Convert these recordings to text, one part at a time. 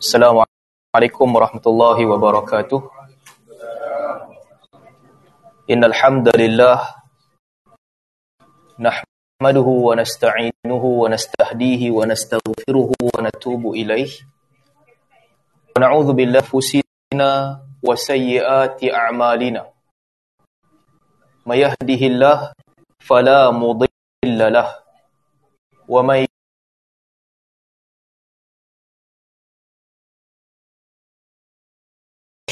Assalamualaikum warahmatullahi wabarakatuh. Innal hamdalillah nahmaduhu wa nasta'inuhu wa nastahdihi wa nastaghfiruhu wa natubu ilaih. Wa na'udzu billahi fusina wa sayyiati a'malina. May yahdihillahu fala mudilla lahu wa may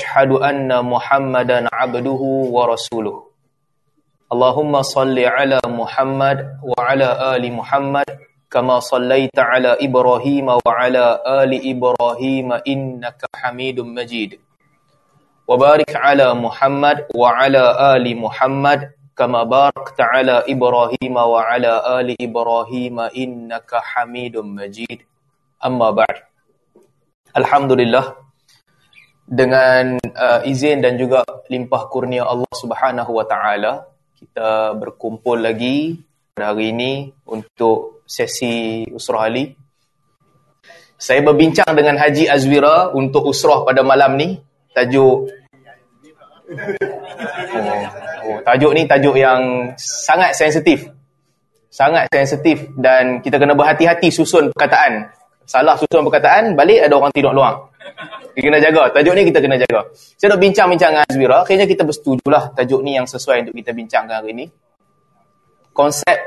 ashhadu anna Muhammadan abduhu wa rasuluh. Allahumma salli ala Muhammad wa ala ali Muhammad kama sallaita ala Ibrahim wa ala ali Ibrahim innaka Hamidum Majid. Wa barik ala Muhammad wa ala ali Muhammad kama barakta ala Ibrahim wa ala ali Ibrahim innaka Hamidum Majid. Amma ba'd. Alhamdulillah dengan uh, izin dan juga limpah kurnia Allah Subhanahu Wa Taala kita berkumpul lagi pada hari ini untuk sesi usrah Ali. Saya berbincang dengan Haji Azwira untuk usrah pada malam ni tajuk oh, oh, tajuk ni tajuk yang sangat sensitif. Sangat sensitif dan kita kena berhati-hati susun perkataan. Salah susun perkataan, balik ada orang tidur luang. Kita kena jaga. Tajuk ni kita kena jaga. Saya nak bincang-bincang dengan Azwira. Akhirnya kita bersetujulah tajuk ni yang sesuai untuk kita bincangkan hari ini. Konsep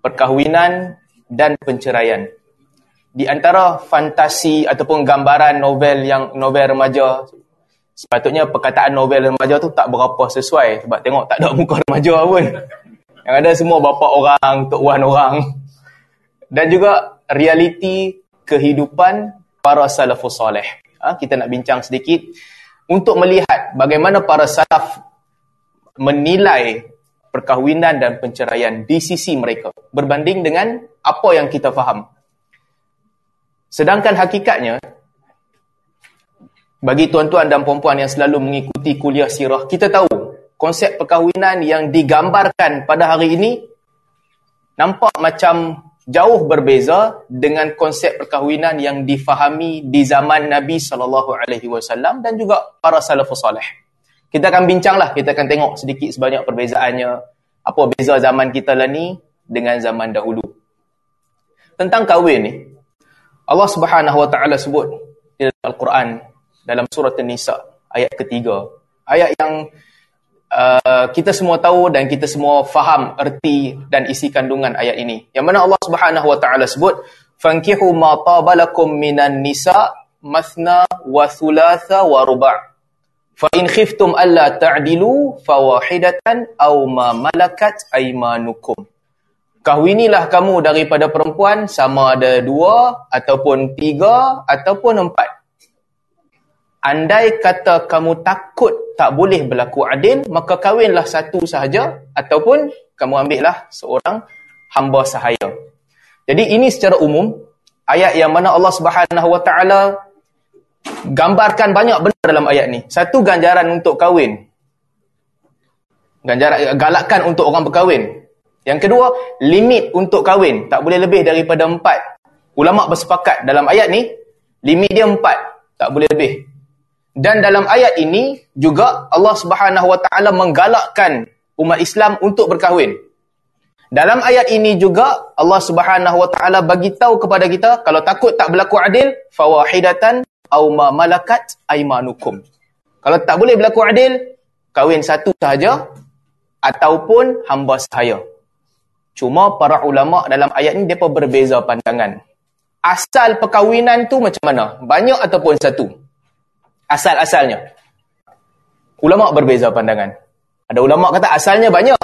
perkahwinan dan penceraian. Di antara fantasi ataupun gambaran novel yang novel remaja, sepatutnya perkataan novel remaja tu tak berapa sesuai. Sebab tengok tak ada muka remaja pun. Yang ada semua bapa orang, tok wan orang. Dan juga realiti kehidupan para salafus soleh ha, kita nak bincang sedikit untuk melihat bagaimana para salaf menilai perkahwinan dan penceraian di sisi mereka berbanding dengan apa yang kita faham. Sedangkan hakikatnya bagi tuan-tuan dan puan-puan yang selalu mengikuti kuliah sirah, kita tahu konsep perkahwinan yang digambarkan pada hari ini nampak macam jauh berbeza dengan konsep perkahwinan yang difahami di zaman Nabi sallallahu alaihi wasallam dan juga para salafus saleh. Kita akan bincanglah, kita akan tengok sedikit sebanyak perbezaannya, apa beza zaman kita lah ni dengan zaman dahulu. Tentang kahwin ni, Allah Subhanahu wa taala sebut di dalam Al-Quran dalam surah An-Nisa ayat ketiga. Ayat yang Uh, kita semua tahu dan kita semua faham erti dan isi kandungan ayat ini. Yang mana Allah Subhanahu wa taala sebut, "Fankihu ma tabalakum minan nisa mathna wa thulatha wa ruba'. Fa in khiftum alla ta'dilu fawahidatan aw ma malakat aymanukum." Kahwinilah kamu daripada perempuan sama ada dua ataupun tiga ataupun empat andai kata kamu takut tak boleh berlaku adil, maka kahwinlah satu sahaja ataupun kamu ambillah seorang hamba sahaya. Jadi ini secara umum ayat yang mana Allah Subhanahu Wa Taala gambarkan banyak benda dalam ayat ni. Satu ganjaran untuk kahwin. Ganjaran galakkan untuk orang berkahwin. Yang kedua, limit untuk kahwin, tak boleh lebih daripada empat. Ulama bersepakat dalam ayat ni, limit dia empat, tak boleh lebih. Dan dalam ayat ini juga Allah Subhanahu Wa Taala menggalakkan umat Islam untuk berkahwin. Dalam ayat ini juga Allah Subhanahu Wa Taala bagi tahu kepada kita kalau takut tak berlaku adil fawahidatan au ma malakat aymanukum. Kalau tak boleh berlaku adil, kahwin satu sahaja ataupun hamba sahaya. Cuma para ulama dalam ayat ini depa berbeza pandangan. Asal perkahwinan tu macam mana? Banyak ataupun satu? Asal-asalnya. Ulama berbeza pandangan. Ada ulama kata asalnya banyak.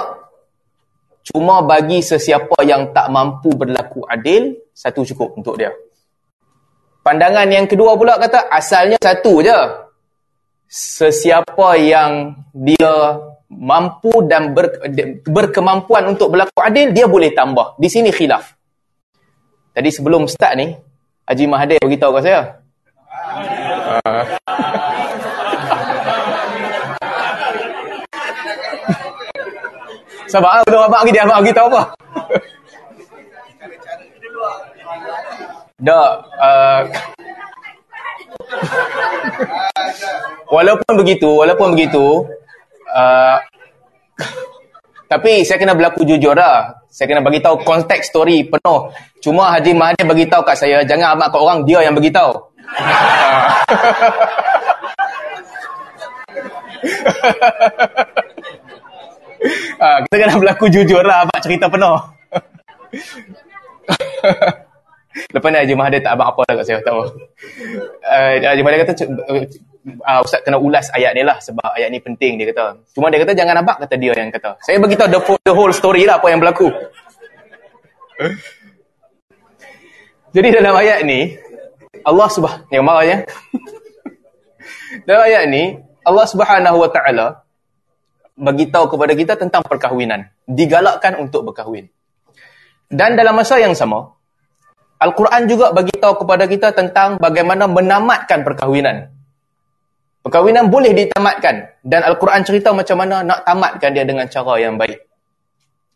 Cuma bagi sesiapa yang tak mampu berlaku adil, satu cukup untuk dia. Pandangan yang kedua pula kata asalnya satu je. Sesiapa yang dia mampu dan ber, berkemampuan untuk berlaku adil, dia boleh tambah. Di sini khilaf. Tadi sebelum start ni, Haji Mahathir beritahu kepada saya. Uh, Sabar, ah, abang lagi dia, abang tahu apa. Dah, uh, walaupun begitu, walaupun begitu, uh, tapi saya kena berlaku jujur lah. Saya kena bagi tahu konteks story penuh. Cuma Haji Mahathir bagi tahu kat saya, jangan amat kat orang, dia yang bagi tahu. Ha, kita kena berlaku jujur lah abang cerita penuh. Lepas ni Haji Mahathir tak abang apa dah kat saya, tahu. Uh, Haji Mahathir kata, uh, Ustaz kena ulas ayat ni lah sebab ayat ni penting dia kata. Cuma dia kata jangan abang kata dia yang kata. Saya bagi tahu the, the whole story lah apa yang berlaku. Jadi dalam ayat ni, Allah subhanahu yang marah ya. dalam ayat ni, Allah subhanahu wa ta'ala bagi tahu kepada kita tentang perkahwinan. Digalakkan untuk berkahwin. Dan dalam masa yang sama, Al-Quran juga bagi tahu kepada kita tentang bagaimana menamatkan perkahwinan. Perkahwinan boleh ditamatkan. Dan Al-Quran cerita macam mana nak tamatkan dia dengan cara yang baik.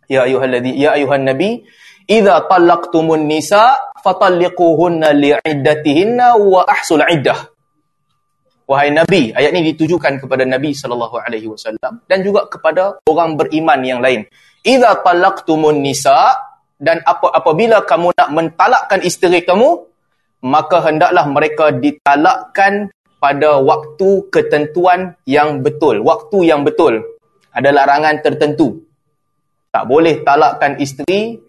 Ya ayuhan, ladhi, ya ayuhan Nabi, Iza talaqtumun nisa fatalliquhunna li'iddatihinna wa ahsul iddah. Wahai Nabi, ayat ini ditujukan kepada Nabi sallallahu alaihi wasallam dan juga kepada orang beriman yang lain. Iza talaqtumun nisa dan apa apabila kamu nak mentalakkan isteri kamu, maka hendaklah mereka ditalakkan pada waktu ketentuan yang betul. Waktu yang betul. Ada larangan tertentu. Tak boleh talakkan isteri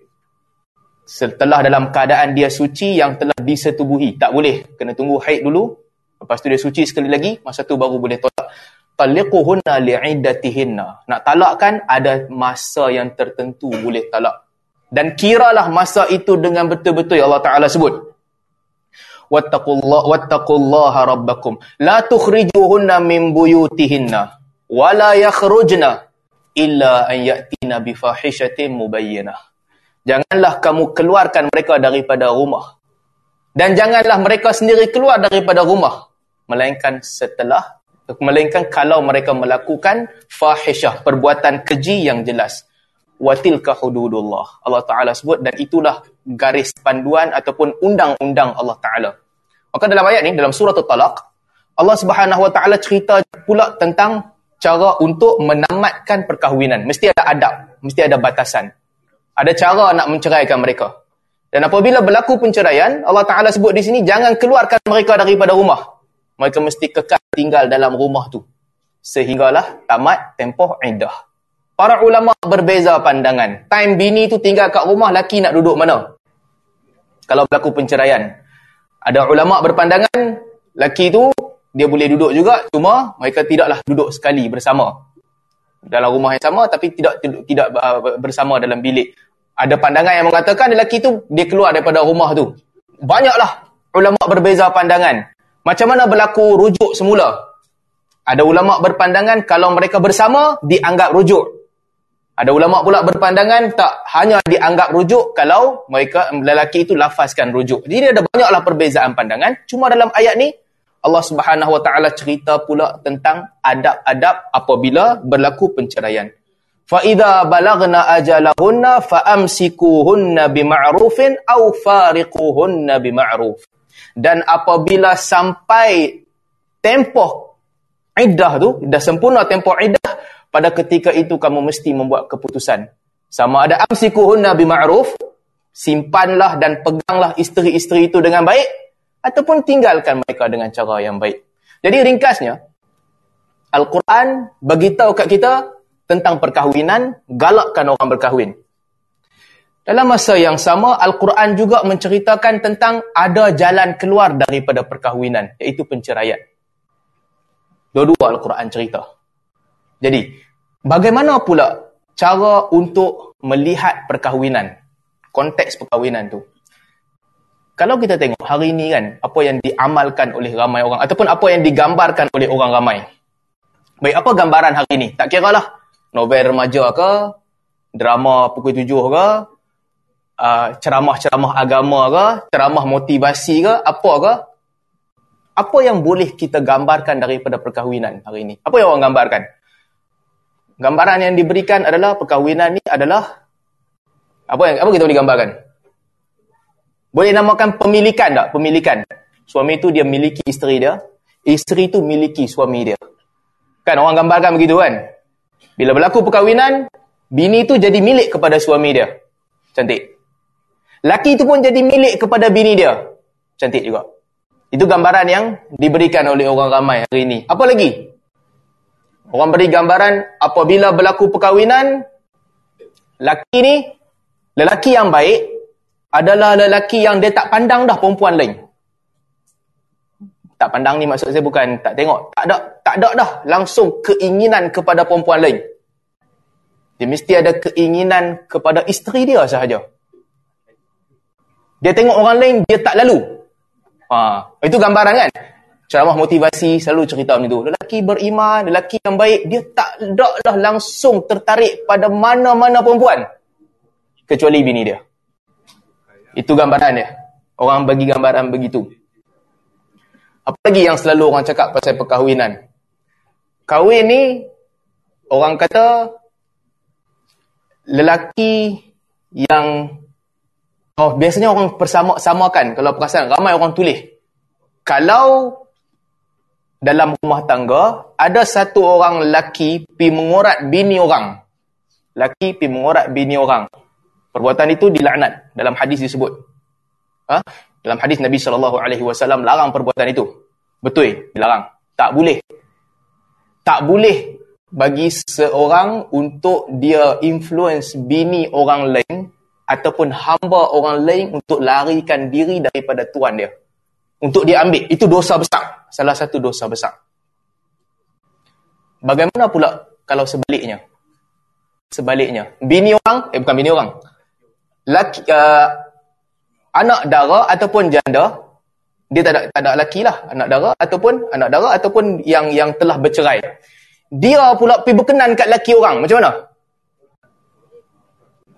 setelah dalam keadaan dia suci yang telah disetubuhi. Tak boleh. Kena tunggu haid dulu. Lepas tu dia suci sekali lagi. Masa tu baru boleh tolak. Taliquhunna li'iddatihinna. Nak talakkan ada masa yang tertentu boleh talak. Dan kiralah masa itu dengan betul-betul Allah Ta'ala sebut. Wattaqullah wattaqullaha rabbakum. La tukhrijuhunna min buyutihinna. Wala yakhrujna illa an ya'tina bifahishatin mubayyinah. Janganlah kamu keluarkan mereka daripada rumah. Dan janganlah mereka sendiri keluar daripada rumah. Melainkan setelah, melainkan kalau mereka melakukan fahishah, perbuatan keji yang jelas. Watilka hududullah. Allah Ta'ala sebut dan itulah garis panduan ataupun undang-undang Allah Ta'ala. Maka dalam ayat ni, dalam surah Talaq, Allah Subhanahu Wa Ta'ala cerita pula tentang cara untuk menamatkan perkahwinan. Mesti ada adab, mesti ada batasan. Ada cara nak menceraikan mereka. Dan apabila berlaku penceraian, Allah Ta'ala sebut di sini, jangan keluarkan mereka daripada rumah. Mereka mesti kekal tinggal dalam rumah tu. Sehinggalah tamat tempoh indah. Para ulama berbeza pandangan. Time bini tu tinggal kat rumah, laki nak duduk mana? Kalau berlaku penceraian. Ada ulama berpandangan, laki tu dia boleh duduk juga, cuma mereka tidaklah duduk sekali bersama. Dalam rumah yang sama, tapi tidak tidak uh, bersama dalam bilik ada pandangan yang mengatakan lelaki tu dia keluar daripada rumah tu. Banyaklah ulama berbeza pandangan. Macam mana berlaku rujuk semula? Ada ulama berpandangan kalau mereka bersama dianggap rujuk. Ada ulama pula berpandangan tak hanya dianggap rujuk kalau mereka lelaki itu lafazkan rujuk. Jadi ada banyaklah perbezaan pandangan. Cuma dalam ayat ni Allah Subhanahu Wa Taala cerita pula tentang adab-adab apabila berlaku penceraian. فَإِذَا faamsiku أَجَلَهُنَّ فَأَمْسِكُوهُنَّ atau fariku فَارِقُوهُنَّ بِمَعْرُوفٍ Dan apabila sampai tempoh iddah tu, dah sempurna tempoh iddah, pada ketika itu kamu mesti membuat keputusan. Sama ada أَمْسِكُوهُنَّ بِمَعْرُوفٍ Simpanlah dan peganglah isteri-isteri itu dengan baik ataupun tinggalkan mereka dengan cara yang baik. Jadi ringkasnya, Al-Quran beritahu kat kita tentang perkahwinan, galakkan orang berkahwin. Dalam masa yang sama, Al-Quran juga menceritakan tentang ada jalan keluar daripada perkahwinan, iaitu penceraian. Dua-dua Al-Quran cerita. Jadi, bagaimana pula cara untuk melihat perkahwinan? Konteks perkahwinan tu. Kalau kita tengok hari ini kan, apa yang diamalkan oleh ramai orang, ataupun apa yang digambarkan oleh orang ramai. Baik, apa gambaran hari ini? Tak kira lah novel remaja ke, drama pukul tujuh ke, uh, ceramah-ceramah agama ke, ceramah motivasi ke, apa ke, apa yang boleh kita gambarkan daripada perkahwinan hari ini? Apa yang orang gambarkan? Gambaran yang diberikan adalah perkahwinan ni adalah apa yang apa kita boleh gambarkan? Boleh namakan pemilikan tak? Pemilikan. Suami tu dia miliki isteri dia, isteri tu miliki suami dia. Kan orang gambarkan begitu kan? Bila berlaku perkahwinan, bini tu jadi milik kepada suami dia. Cantik. Laki itu pun jadi milik kepada bini dia. Cantik juga. Itu gambaran yang diberikan oleh orang ramai hari ini. Apa lagi? Orang beri gambaran apabila berlaku perkahwinan, laki ni, lelaki yang baik adalah lelaki yang dia tak pandang dah perempuan lain tak pandang ni maksud saya bukan tak tengok. Tak ada tak ada dah. Langsung keinginan kepada perempuan lain. Dia mesti ada keinginan kepada isteri dia sahaja. Dia tengok orang lain dia tak lalu. Ha itu gambaran kan? Ceramah motivasi selalu cerita macam tu. Lelaki beriman lelaki yang baik dia tak ada dah langsung tertarik pada mana-mana perempuan. Kecuali bini dia. Itu gambaran dia. Orang bagi gambaran begitu apa lagi yang selalu orang cakap pasal perkahwinan? Kahwin ni, orang kata, lelaki yang, oh biasanya orang persama-samakan, kalau perasan, ramai orang tulis. Kalau dalam rumah tangga, ada satu orang lelaki pi mengorat bini orang. Lelaki pi mengorat bini orang. Perbuatan itu dilaknat. Dalam hadis disebut. Ha? Dalam hadis Nabi SAW larang perbuatan itu. Betul, dilarang. Tak boleh. Tak boleh bagi seorang untuk dia influence bini orang lain ataupun hamba orang lain untuk larikan diri daripada tuan dia. Untuk dia ambil. Itu dosa besar. Salah satu dosa besar. Bagaimana pula kalau sebaliknya? Sebaliknya. Bini orang, eh bukan bini orang. Laki, uh, anak dara ataupun janda dia tak ada tak ada lelaki lah. Anak dara ataupun anak dara ataupun yang yang telah bercerai. Dia pula pergi berkenan kat lelaki orang. Macam mana?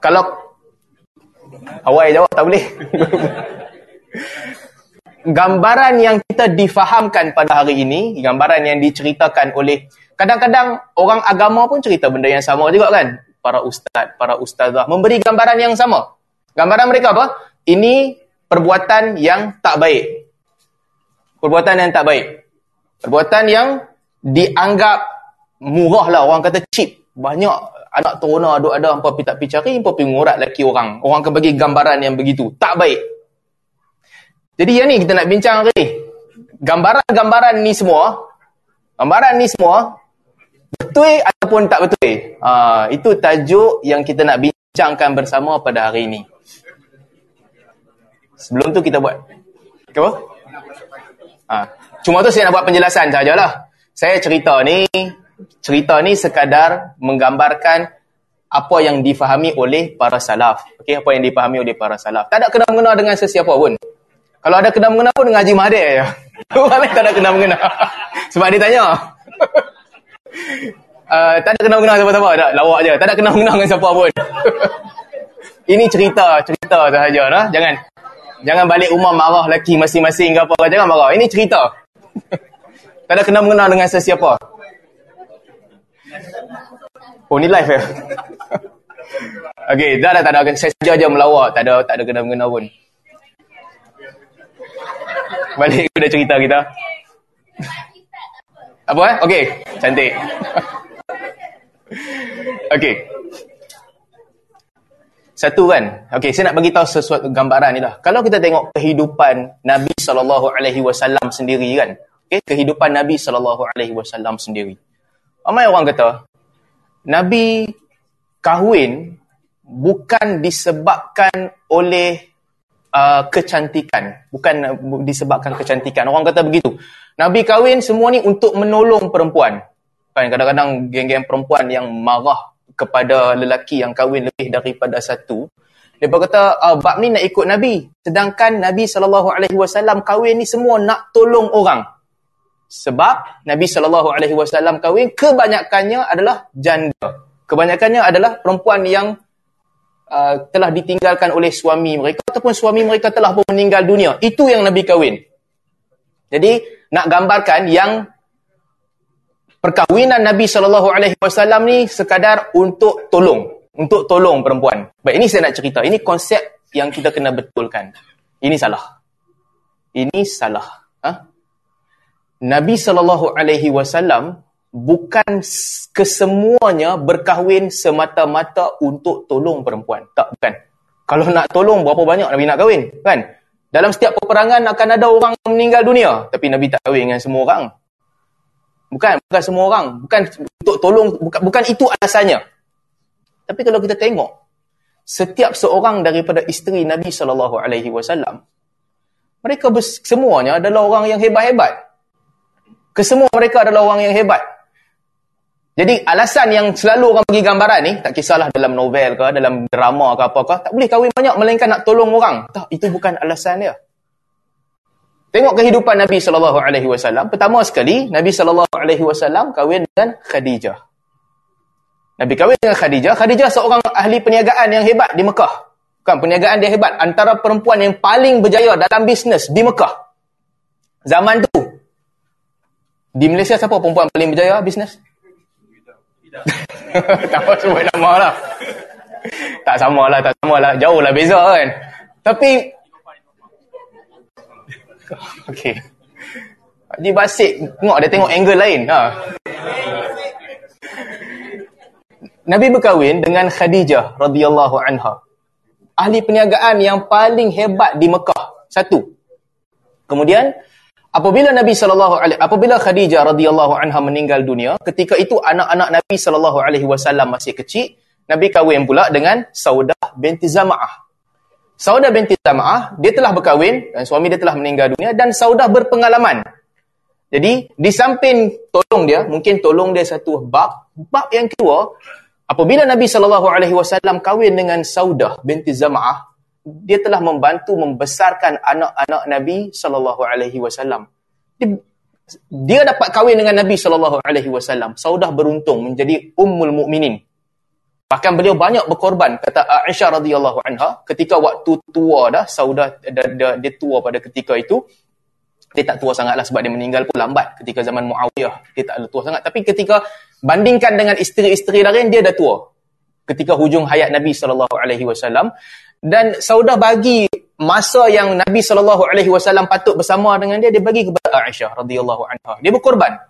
Kalau awal jawab tak boleh. Gambaran yang kita difahamkan pada hari ini gambaran yang diceritakan oleh kadang-kadang orang agama pun cerita benda yang sama juga kan? Para ustaz para ustazah memberi gambaran yang sama. Gambaran mereka apa ini perbuatan yang tak baik. Perbuatan yang tak baik. Perbuatan yang dianggap murah lah. Orang kata cheap. Banyak anak teruna ada ada hampa pergi tak pergi cari, hampa pergi ngurat lelaki orang. Orang akan bagi gambaran yang begitu. Tak baik. Jadi yang ni kita nak bincang hari ni. Gambaran-gambaran ni semua, gambaran ni semua, betul ataupun tak betul? Ha, itu tajuk yang kita nak bincangkan bersama pada hari ini. Sebelum tu kita buat. Apa? Ha. Cuma tu saya nak buat penjelasan sajalah. Saya cerita ni, cerita ni sekadar menggambarkan apa yang difahami oleh para salaf. Okey, apa yang difahami oleh para salaf. Tak ada kena mengena dengan sesiapa pun. Kalau ada kena mengena pun dengan Haji je. Orang lain tak ada kena mengena. Sebab dia tanya. uh, tak ada kena mengena siapa-siapa. Tak, lawak je. Tak ada kena mengena dengan siapa pun. Ini cerita, cerita sahaja. Nah? Jangan Jangan balik rumah marah lelaki masing-masing ke apa. Jangan marah. Ini cerita. tak ada kena mengenal dengan sesiapa. Oh, ni live ya? Okey, dah dah tak ada. Saya saja melawak. Tak ada, tak ada kena mengenal pun. Balik kepada cerita kita. Apa eh? Okey, cantik. Okey. Satu kan. Okey, saya nak bagi tahu sesuatu gambaran ni lah. Kalau kita tengok kehidupan Nabi sallallahu alaihi wasallam sendiri kan. Okey, kehidupan Nabi sallallahu alaihi wasallam sendiri. Ramai orang kata Nabi kahwin bukan disebabkan oleh uh, kecantikan, bukan disebabkan kecantikan. Orang kata begitu. Nabi kahwin semua ni untuk menolong perempuan. Kan kadang-kadang geng-geng perempuan yang marah kepada lelaki yang kahwin lebih daripada satu. Dia berkata, oh, bab ni nak ikut Nabi. Sedangkan Nabi SAW kahwin ni semua nak tolong orang. Sebab Nabi SAW kahwin kebanyakannya adalah janda. Kebanyakannya adalah perempuan yang uh, telah ditinggalkan oleh suami mereka ataupun suami mereka telah pun meninggal dunia. Itu yang Nabi kahwin. Jadi nak gambarkan yang perkahwinan Nabi sallallahu alaihi wasallam ni sekadar untuk tolong, untuk tolong perempuan. Baik, ini saya nak cerita. Ini konsep yang kita kena betulkan. Ini salah. Ini salah. Ha? Nabi sallallahu alaihi wasallam bukan kesemuanya berkahwin semata-mata untuk tolong perempuan. Tak, bukan. Kalau nak tolong, berapa banyak Nabi nak kahwin? Kan? Dalam setiap peperangan akan ada orang meninggal dunia. Tapi Nabi tak kahwin dengan semua orang. Bukan, bukan semua orang. Bukan untuk tolong, bukan, bukan itu alasannya. Tapi kalau kita tengok, setiap seorang daripada isteri Nabi SAW, mereka semuanya adalah orang yang hebat-hebat. Kesemua mereka adalah orang yang hebat. Jadi alasan yang selalu orang bagi gambaran ni, tak kisahlah dalam novel ke, dalam drama ke apa tak boleh kahwin banyak melainkan nak tolong orang. Tak, itu bukan alasan dia. Tengok kehidupan Nabi SAW. Pertama sekali, Nabi SAW kahwin dengan Khadijah. Nabi kahwin dengan Khadijah. Khadijah seorang ahli perniagaan yang hebat di Mekah. Bukan, perniagaan dia hebat. Antara perempuan yang paling berjaya dalam bisnes di Mekah. Zaman tu. Di Malaysia siapa perempuan paling berjaya bisnes? tak apa sebut nama lah. tak sama lah, tak sama lah. Jauh lah beza kan. Tapi... Okay. Haji Basik, tengok dia tengok angle lain. Ha. Nabi berkahwin dengan Khadijah radhiyallahu anha. Ahli perniagaan yang paling hebat di Mekah. Satu. Kemudian, Apabila Nabi sallallahu alaihi apabila Khadijah radhiyallahu anha meninggal dunia, ketika itu anak-anak Nabi sallallahu alaihi wasallam masih kecil, Nabi kahwin pula dengan Saudah binti Zama'ah. Saudah binti Zama'ah, dia telah berkahwin dan suami dia telah meninggal dunia dan Saudah berpengalaman. Jadi, di samping tolong dia, mungkin tolong dia satu bab, bab yang kedua, apabila Nabi wasallam kahwin dengan Saudah binti Zama'ah, dia telah membantu membesarkan anak-anak Nabi alaihi wasallam. Dia dapat kahwin dengan Nabi wasallam. Saudah beruntung menjadi ummul mukminin. Bahkan beliau banyak berkorban kata Aisyah radhiyallahu anha ketika waktu tua dah Saudah dia, dia, dia tua pada ketika itu dia tak tua sangatlah sebab dia meninggal pun lambat ketika zaman Muawiyah dia tak tua sangat tapi ketika bandingkan dengan isteri-isteri lain dia dah tua ketika hujung hayat Nabi sallallahu alaihi wasallam dan Saudah bagi masa yang Nabi sallallahu alaihi wasallam patut bersama dengan dia dia bagi kepada Aisyah radhiyallahu anha. Dia berkorban.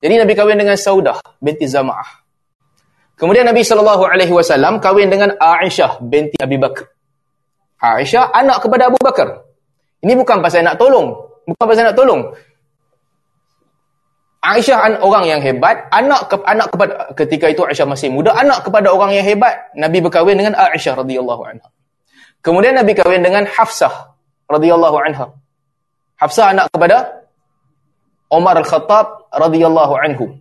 Jadi Nabi kahwin dengan Saudah binti Zama'ah. Kemudian Nabi sallallahu alaihi wasallam kahwin dengan Aisyah binti Abi Bakar. Aisyah anak kepada Abu Bakar. Ini bukan pasal nak tolong, bukan pasal nak tolong. Aisyah orang yang hebat, anak ke, anak kepada ketika itu Aisyah masih muda, anak kepada orang yang hebat, Nabi berkahwin dengan Aisyah radhiyallahu anha. Kemudian Nabi kahwin dengan Hafsah radhiyallahu anha. Hafsah anak kepada Umar Al-Khattab radhiyallahu anhu.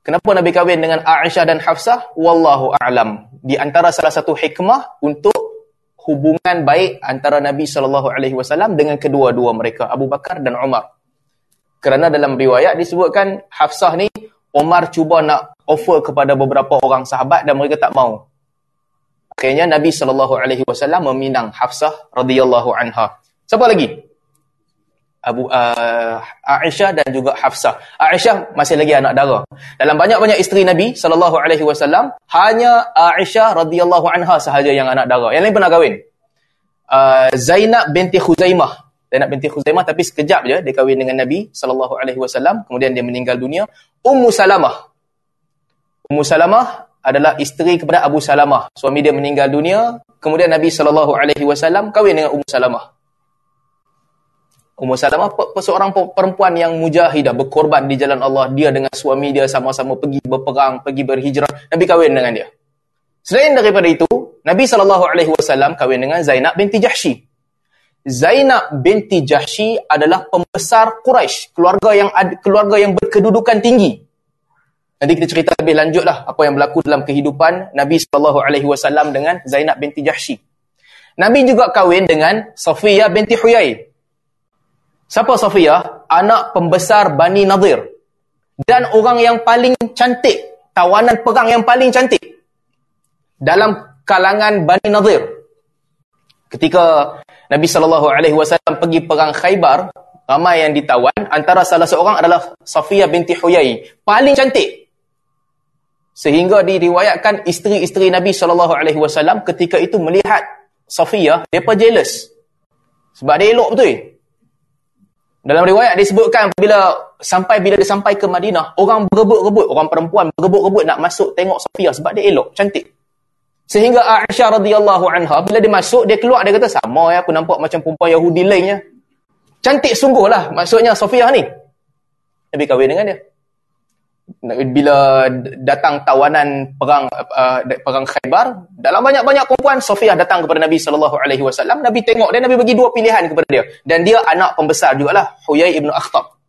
Kenapa Nabi kahwin dengan Aisyah dan Hafsah? Wallahu a'lam. Di antara salah satu hikmah untuk hubungan baik antara Nabi sallallahu alaihi wasallam dengan kedua-dua mereka, Abu Bakar dan Umar. Kerana dalam riwayat disebutkan Hafsah ni Umar cuba nak offer kepada beberapa orang sahabat dan mereka tak mau. Akhirnya Nabi SAW meminang Hafsah radhiyallahu anha. Siapa lagi? Abu uh, Aisyah dan juga Hafsah. Aisyah masih lagi anak dara. Dalam banyak-banyak isteri Nabi sallallahu alaihi wasallam, hanya Aisyah radhiyallahu anha sahaja yang anak dara. Yang lain pernah kahwin. Uh, Zainab binti Khuzaimah. Zainab binti Khuzaimah tapi sekejap je dia kahwin dengan Nabi sallallahu alaihi wasallam, kemudian dia meninggal dunia. Ummu Salamah. Ummu Salamah adalah isteri kepada Abu Salamah. Suami dia meninggal dunia, kemudian Nabi sallallahu alaihi wasallam kahwin dengan Ummu Salamah. Ummu Salamah seorang perempuan yang mujahidah, berkorban di jalan Allah. Dia dengan suami dia sama-sama pergi berperang, pergi berhijrah. Nabi kahwin dengan dia. Selain daripada itu, Nabi wasallam kahwin dengan Zainab binti Jahsy. Zainab binti Jahsy adalah pembesar Quraisy, keluarga yang keluarga yang berkedudukan tinggi. Nanti kita cerita lebih lanjut lah apa yang berlaku dalam kehidupan Nabi SAW dengan Zainab binti Jahsy. Nabi juga kahwin dengan Safiyah binti Huyai. Siapa Safiyah? Anak pembesar Bani Nadir. Dan orang yang paling cantik, tawanan perang yang paling cantik dalam kalangan Bani Nadir. Ketika Nabi SAW pergi perang Khaybar, ramai yang ditawan, antara salah seorang adalah Safiyah binti Huyai. Paling cantik. Sehingga diriwayatkan isteri-isteri Nabi SAW ketika itu melihat Safiyah, mereka jealous. Sebab dia elok betul. Dalam riwayat disebutkan bila sampai bila dia sampai ke Madinah, orang berebut-rebut, orang perempuan berebut-rebut nak masuk tengok Safiyah sebab dia elok, cantik. Sehingga Aisyah radhiyallahu anha bila dia masuk dia keluar dia kata sama ya aku nampak macam perempuan Yahudi lainnya. Cantik sungguhlah maksudnya Safiyah ni. Nabi kahwin dengan dia. Bila datang tawanan perang uh, perang Khaybar, dalam banyak-banyak perempuan Safiyah datang kepada Nabi sallallahu alaihi wasallam. Nabi tengok dia Nabi bagi dua pilihan kepada dia dan dia anak pembesar jugalah Huyai ibnu Akhtab.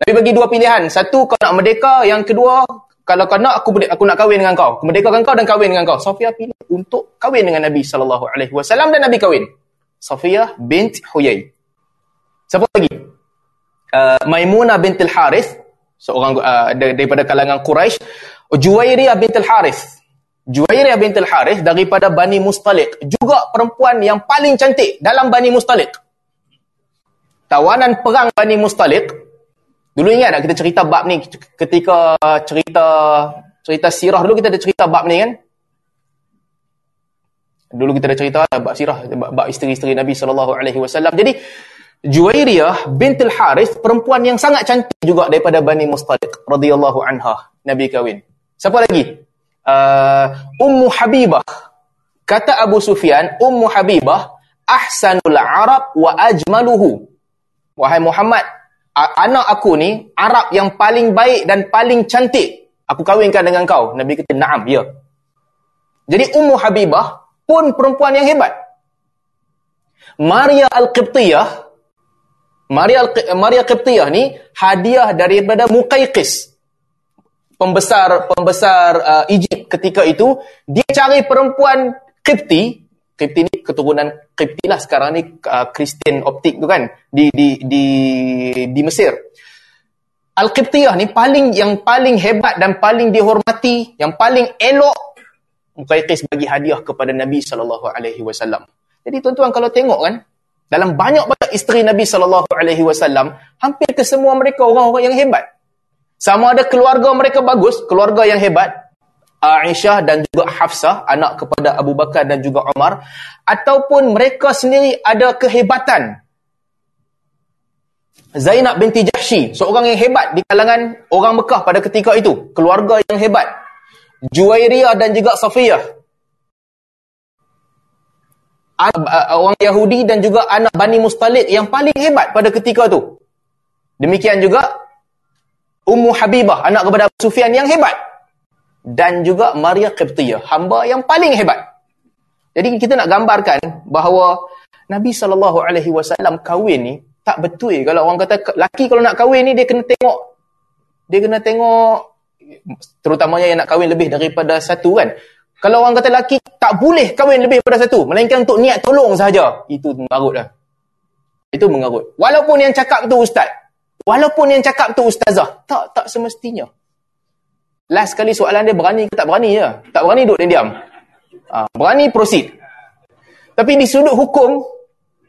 Nabi bagi dua pilihan. Satu kau nak merdeka, yang kedua kalau kau nak aku aku nak kahwin dengan kau. Kemerdekakan kau dan kahwin dengan kau. Safiyah pilih untuk kahwin dengan Nabi sallallahu alaihi wasallam dan Nabi kahwin. Safiyah bint Huyai. Siapa lagi? Uh, Maimunah bint Al-Harith, seorang uh, daripada kalangan Quraisy. Juwairiyah bint Al-Harith. Juwairiyah bint Al-Harith daripada Bani Mustaliq. Juga perempuan yang paling cantik dalam Bani Mustaliq. Tawanan perang Bani Mustaliq Dulu ingat tak kita cerita bab ni ketika cerita cerita sirah dulu kita ada cerita bab ni kan? Dulu kita ada cerita bab sirah bab isteri-isteri Nabi sallallahu alaihi wasallam. Jadi Juwairiyah bintul Harith perempuan yang sangat cantik juga daripada Bani Mustaliq radhiyallahu anha Nabi kahwin. Siapa lagi? Uh, Ummu Habibah. Kata Abu Sufyan, Ummu Habibah ahsanul Arab wa ajmaluhu. Wahai Muhammad, anak aku ni Arab yang paling baik dan paling cantik. Aku kahwinkan dengan kau. Nabi kata, "Na'am, ya." Jadi Ummu Habibah pun perempuan yang hebat. Maria Al-Qibtiyah Maria Maria Qibtiyah ni hadiah daripada Muqayqis. Pembesar pembesar uh, Egypt ketika itu, dia cari perempuan Qibti Kripti ni keturunan Kripti lah sekarang ni uh, optik tu kan di di di di Mesir. Al-Qibtiyah ni paling yang paling hebat dan paling dihormati, yang paling elok Muqayqis bagi hadiah kepada Nabi sallallahu alaihi wasallam. Jadi tuan-tuan kalau tengok kan dalam banyak-banyak isteri Nabi sallallahu alaihi wasallam, hampir ke semua mereka orang-orang yang hebat. Sama ada keluarga mereka bagus, keluarga yang hebat, Aisyah dan juga Hafsah, anak kepada Abu Bakar dan juga Umar, ataupun mereka sendiri ada kehebatan. Zainab binti Jahshi, seorang yang hebat di kalangan orang Mekah pada ketika itu, keluarga yang hebat. Juwairiyah dan juga Safiyah. Orang Yahudi dan juga anak Bani Mustalid yang paling hebat pada ketika itu. Demikian juga Ummu Habibah, anak kepada Abu Sufyan yang hebat dan juga Maria Qibtiyah, hamba yang paling hebat. Jadi kita nak gambarkan bahawa Nabi SAW kahwin ni tak betul kalau orang kata laki kalau nak kahwin ni dia kena tengok dia kena tengok terutamanya yang nak kahwin lebih daripada satu kan. Kalau orang kata laki tak boleh kahwin lebih daripada satu, melainkan untuk niat tolong sahaja, itu mengarut lah. Itu mengarut. Walaupun yang cakap tu ustaz, walaupun yang cakap tu ustazah, tak tak semestinya. Last sekali soalan dia berani ke tak berani je. Tak berani duduk dia diam. Ha, berani proceed. Tapi di sudut hukum,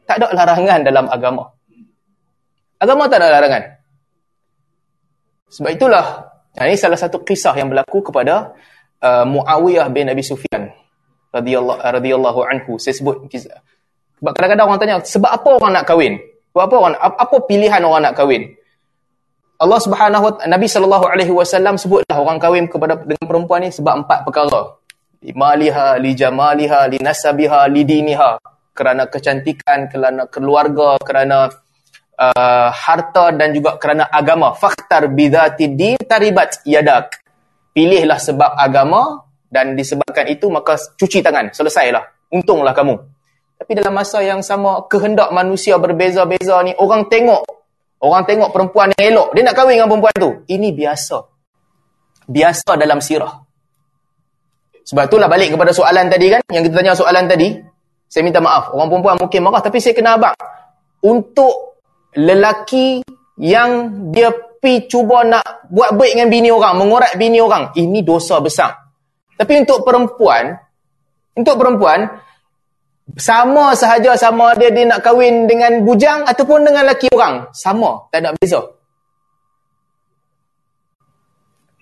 tak ada larangan dalam agama. Agama tak ada larangan. Sebab itulah, ini salah satu kisah yang berlaku kepada uh, Muawiyah bin Abi Sufyan radhiyallahu radhiyallahu anhu. Saya sebut. Sebab kadang-kadang orang tanya, sebab apa orang nak kahwin? Sebab apa orang apa pilihan orang nak kahwin? Allah Subhanahu wa Nabi sallallahu alaihi wasallam sebutlah orang kahwin kepada dengan perempuan ni sebab empat perkara. Maliha, li jamaliha, li nasabiha, li diniha. Kerana kecantikan, kerana keluarga, kerana uh, harta dan juga kerana agama. Fakhtar bidzati din taribat yadak. Pilihlah sebab agama dan disebabkan itu maka cuci tangan. Selesailah. Untunglah kamu. Tapi dalam masa yang sama kehendak manusia berbeza-beza ni orang tengok Orang tengok perempuan yang elok, dia nak kahwin dengan perempuan tu. Ini biasa. Biasa dalam sirah. Sebab itulah balik kepada soalan tadi kan, yang kita tanya soalan tadi, saya minta maaf. Orang perempuan mungkin marah, tapi saya kena abang. Untuk lelaki yang dia pi cuba nak buat baik dengan bini orang, mengorat bini orang, ini dosa besar. Tapi untuk perempuan, untuk perempuan, sama sahaja sama dia dia nak kahwin dengan bujang ataupun dengan lelaki orang. Sama. Tak ada beza.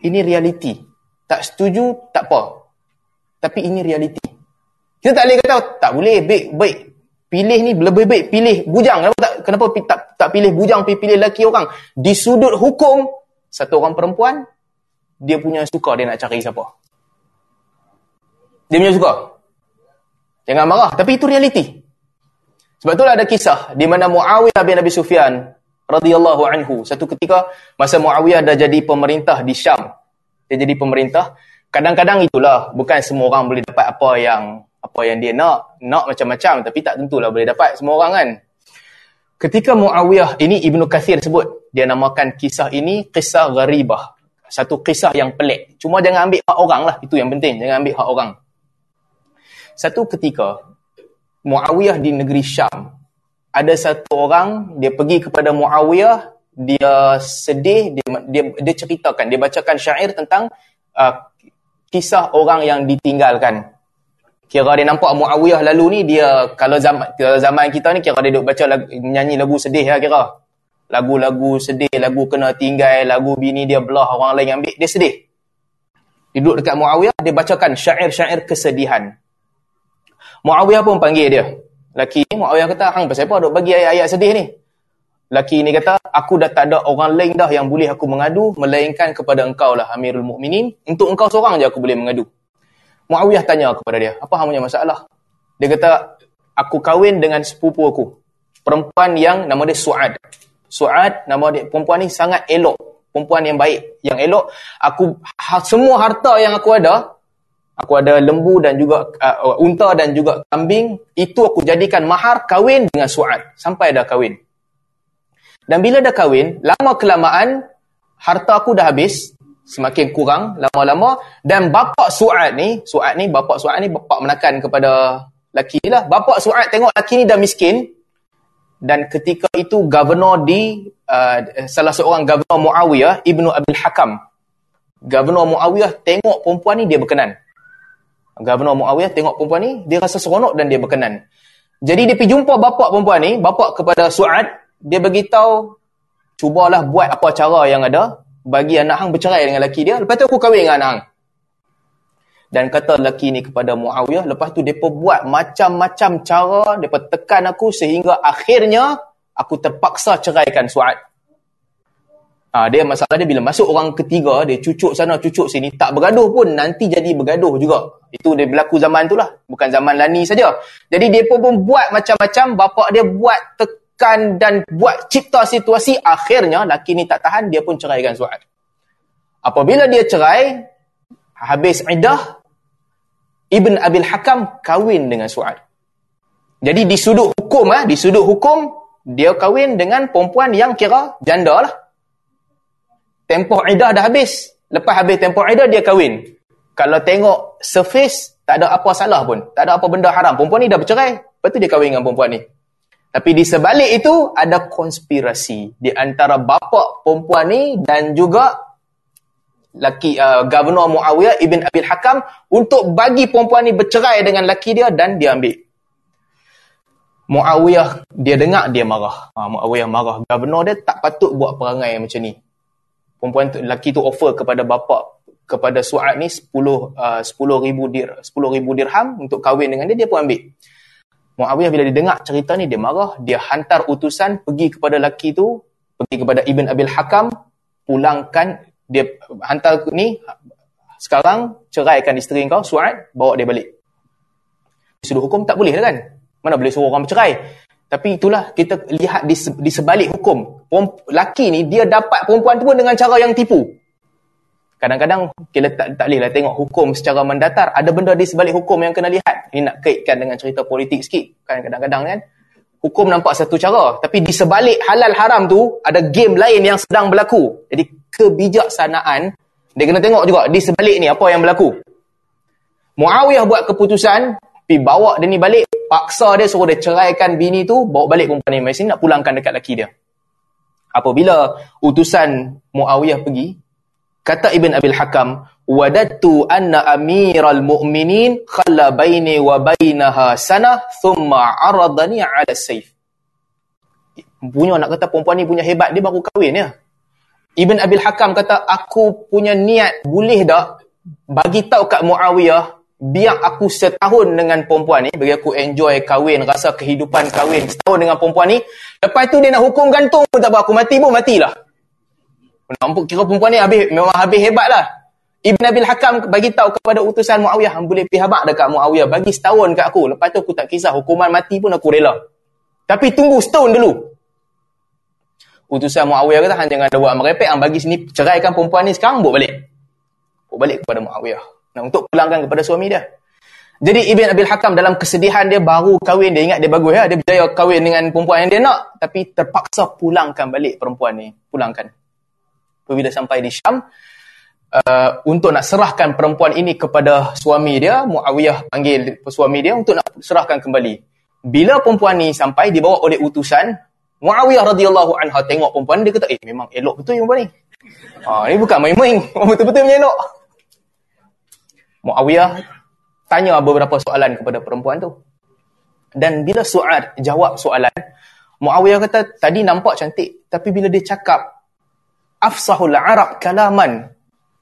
Ini realiti. Tak setuju, tak apa. Tapi ini realiti. Kita tak boleh kata, tak boleh, baik, baik. Pilih ni lebih baik pilih bujang. Kenapa tak kenapa tak, tak pilih bujang, pilih, pilih lelaki orang? Di sudut hukum, satu orang perempuan, dia punya suka dia nak cari siapa. Dia punya suka. Jangan marah. Tapi itu realiti. Sebab itulah ada kisah di mana Muawiyah bin Abi Sufyan radhiyallahu anhu satu ketika masa Muawiyah dah jadi pemerintah di Syam. Dia jadi pemerintah. Kadang-kadang itulah bukan semua orang boleh dapat apa yang apa yang dia nak, nak macam-macam tapi tak tentulah boleh dapat semua orang kan. Ketika Muawiyah ini Ibnu Kathir sebut, dia namakan kisah ini kisah gharibah. Satu kisah yang pelik. Cuma jangan ambil hak orang lah. Itu yang penting. Jangan ambil hak orang. Satu ketika, Muawiyah di negeri Syam, ada satu orang, dia pergi kepada Muawiyah, dia sedih, dia, dia, dia ceritakan, dia bacakan syair tentang uh, kisah orang yang ditinggalkan. Kira dia nampak Muawiyah lalu ni, dia kalau zaman, kalau zaman kita ni, kira dia duduk baca lagu, nyanyi lagu sedih lah kira. Lagu-lagu sedih, lagu kena tinggal, lagu bini dia belah, orang lain ambil, dia sedih. Dia duduk dekat Muawiyah, dia bacakan syair-syair kesedihan. Muawiyah pun panggil dia. Laki ni Muawiyah kata, "Hang pasal apa duk bagi ayat-ayat sedih ni?" Laki ni kata, "Aku dah tak ada orang lain dah yang boleh aku mengadu melainkan kepada engkau lah Amirul Mukminin. Untuk engkau seorang je aku boleh mengadu." Muawiyah tanya kepada dia, "Apa hang punya masalah?" Dia kata, "Aku kahwin dengan sepupu aku. Perempuan yang nama dia Suad. Suad nama dia perempuan ni sangat elok, perempuan yang baik, yang elok. Aku ha, semua harta yang aku ada Aku ada lembu dan juga uh, unta dan juga kambing. Itu aku jadikan mahar kahwin dengan Su'ad. Sampai dah kahwin. Dan bila dah kahwin, lama kelamaan, harta aku dah habis. Semakin kurang, lama-lama. Dan bapa Su'ad ni, Su'ad ni, bapa Su'ad ni, bapa menakan kepada laki lah. Bapa Su'ad tengok laki ni dah miskin. Dan ketika itu, governor di, uh, salah seorang governor Muawiyah, Ibnu Abil Hakam. Governor Muawiyah tengok perempuan ni, dia berkenan. Gubernur Muawiyah tengok perempuan ni, dia rasa seronok dan dia berkenan. Jadi dia pergi jumpa bapa perempuan ni, bapa kepada Suad, dia beritahu, cubalah buat apa cara yang ada, bagi anak hang bercerai dengan lelaki dia, lepas tu aku kahwin dengan anak hang. Dan kata lelaki ni kepada Muawiyah, lepas tu dia buat macam-macam cara, dia tekan aku sehingga akhirnya aku terpaksa ceraikan Suad. Ha, dia masalah dia bila masuk orang ketiga, dia cucuk sana, cucuk sini, tak bergaduh pun, nanti jadi bergaduh juga. Itu dia berlaku zaman tu lah. Bukan zaman Lani saja. Jadi pun, pun buat macam-macam, bapak dia buat tekan dan buat cipta situasi, akhirnya laki ni tak tahan, dia pun ceraikan Suad. Apabila dia cerai, habis idah, Ibn Abil Hakam kahwin dengan Suad. Jadi di sudut hukum, eh, di sudut hukum, dia kahwin dengan perempuan yang kira janda lah tempoh idah dah habis. Lepas habis tempoh idah, dia kahwin. Kalau tengok surface, tak ada apa salah pun. Tak ada apa benda haram. Perempuan ni dah bercerai. Lepas tu dia kahwin dengan perempuan ni. Tapi di sebalik itu, ada konspirasi. Di antara bapa perempuan ni dan juga laki uh, Governor Muawiyah Ibn Abil Hakam untuk bagi perempuan ni bercerai dengan laki dia dan dia ambil. Muawiyah, dia dengar, dia marah. Ha, Muawiyah marah. Governor dia tak patut buat perangai macam ni perempuan tu, lelaki tu offer kepada bapa kepada Su'ad ni 10 uh, 10 ribu dir 10 ribu dirham untuk kahwin dengan dia dia pun ambil Muawiyah bila dia dengar cerita ni dia marah dia hantar utusan pergi kepada lelaki tu pergi kepada Ibn Abil Hakam pulangkan dia hantar ni sekarang ceraikan isteri kau Su'ad bawa dia balik sudut hukum tak boleh lah kan mana boleh suruh orang bercerai tapi itulah kita lihat di, di sebalik hukum. Laki ni dia dapat perempuan tu pun dengan cara yang tipu. Kadang-kadang kita tak, tak boleh lah tengok hukum secara mendatar. Ada benda di sebalik hukum yang kena lihat. Ini nak kaitkan dengan cerita politik sikit. Kan kadang-kadang kan. Hukum nampak satu cara. Tapi di sebalik halal haram tu ada game lain yang sedang berlaku. Jadi kebijaksanaan dia kena tengok juga di sebalik ni apa yang berlaku. Muawiyah buat keputusan pergi bawa dia ni balik, paksa dia suruh dia ceraikan bini tu, bawa balik perempuan ni. Mesti nak pulangkan dekat laki dia. Apabila utusan Muawiyah pergi, kata Ibn Abil Hakam, wadattu anna amiral mu'minin khalla baini wa bainaha sana thumma aradani ala saif. Punya nak kata perempuan ni punya hebat, dia baru kahwin ya. Ibn Abil Hakam kata, aku punya niat boleh tak bagi tahu kat Muawiyah biar aku setahun dengan perempuan ni, bagi aku enjoy kahwin, rasa kehidupan kahwin setahun dengan perempuan ni, lepas tu dia nak hukum gantung pun tak apa, aku mati pun matilah. Nampak kira perempuan ni habis, memang habis hebat lah. Ibn Abil Hakam bagi tahu kepada utusan Muawiyah, boleh pergi habak dekat Muawiyah, bagi setahun kat aku, lepas tu aku tak kisah, hukuman mati pun aku rela. Tapi tunggu setahun dulu. Utusan Muawiyah kata, hang jangan ada buat merepek, hang bagi sini, ceraikan perempuan ni sekarang, buat balik. Buat balik kepada Muawiyah. Nah, untuk pulangkan kepada suami dia. Jadi Ibn Abil Hakam dalam kesedihan dia baru kahwin, dia ingat dia bagus ya, dia berjaya kahwin dengan perempuan yang dia nak, tapi terpaksa pulangkan balik perempuan ni, pulangkan. Apabila sampai di Syam, uh, untuk nak serahkan perempuan ini kepada suami dia, Muawiyah panggil suami dia untuk nak serahkan kembali. Bila perempuan ni sampai dibawa oleh utusan, Muawiyah radhiyallahu anha tengok perempuan dia kata, "Eh, memang elok betul perempuan ni." Ha, ini bukan main-main, betul-betul punya elok. Muawiyah tanya beberapa soalan kepada perempuan tu. Dan bila soal jawab soalan, Muawiyah kata tadi nampak cantik, tapi bila dia cakap afsahul Arab kalaman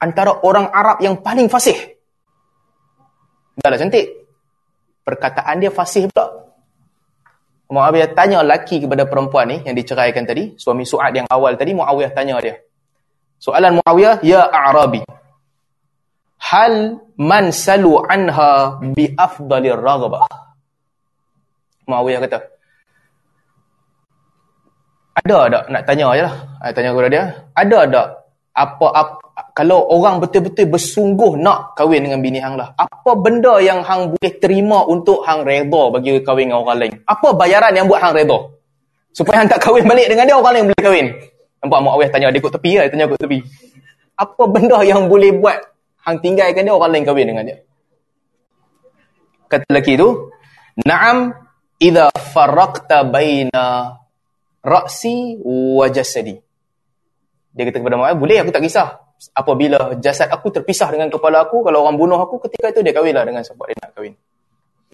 antara orang Arab yang paling fasih. Dahlah cantik. Perkataan dia fasih pula. Muawiyah tanya laki kepada perempuan ni yang diceraikan tadi, suami Su'ad yang awal tadi, Muawiyah tanya dia. Soalan Muawiyah, Ya Arabi, hal man salu anha bi afdalir raghbah Muawiyah kata ada tak nak tanya aja lah tanya kepada dia ada tak apa, apa kalau orang betul-betul bersungguh nak kahwin dengan bini hang lah apa benda yang hang boleh terima untuk hang redha bagi kahwin dengan orang lain? Apa bayaran yang buat hang redha supaya hang tak kahwin balik dengan dia orang lain boleh kahwin. Nampak Muawiyah tanya dia kot tepi lah tanya kot tepi. Apa benda yang boleh buat hang tinggalkan dia orang lain kahwin dengan dia? Kata lelaki tu na'am idza faraqta baina ra'si wa jasadi. Dia kata kepada Muawiyah boleh aku tak kisah apabila jasad aku terpisah dengan kepala aku kalau orang bunuh aku ketika itu dia kahwinlah dengan siapa dia nak kahwin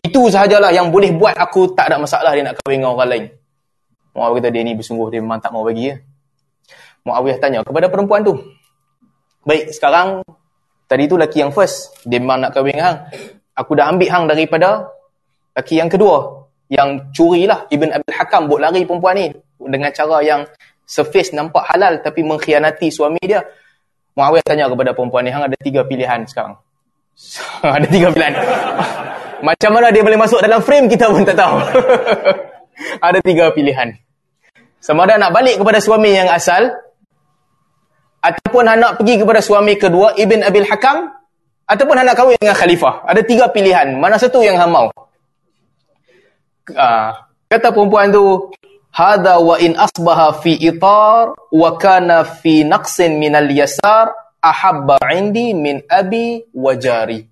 itu sahajalah yang boleh buat aku tak ada masalah dia nak kahwin dengan orang lain Muawiyah kata dia ni bersungguh dia memang tak mau bagi ya. Muawiyah tanya kepada perempuan tu baik sekarang Tadi tu laki yang first. Dia memang nak kahwin dengan hang. Aku dah ambil hang daripada laki yang kedua. Yang curilah Ibn Abil Hakam buat lari perempuan ni. Dengan cara yang surface nampak halal tapi mengkhianati suami dia. Muawiyah tanya kepada perempuan ni, hang ada tiga pilihan sekarang. ada tiga pilihan. Macam mana dia boleh masuk dalam frame kita pun tak tahu. ada tiga pilihan. Sama ada nak balik kepada suami yang asal ataupun hendak pergi kepada suami kedua Ibn Abil Hakam ataupun hendak kahwin dengan khalifah. Ada tiga pilihan. Mana satu yang hang mau? Uh, kata perempuan tu, "Hadha wa in asbaha fi itar wa kana fi naqsin min al-yasar ahabba 'indi min abi wa jari."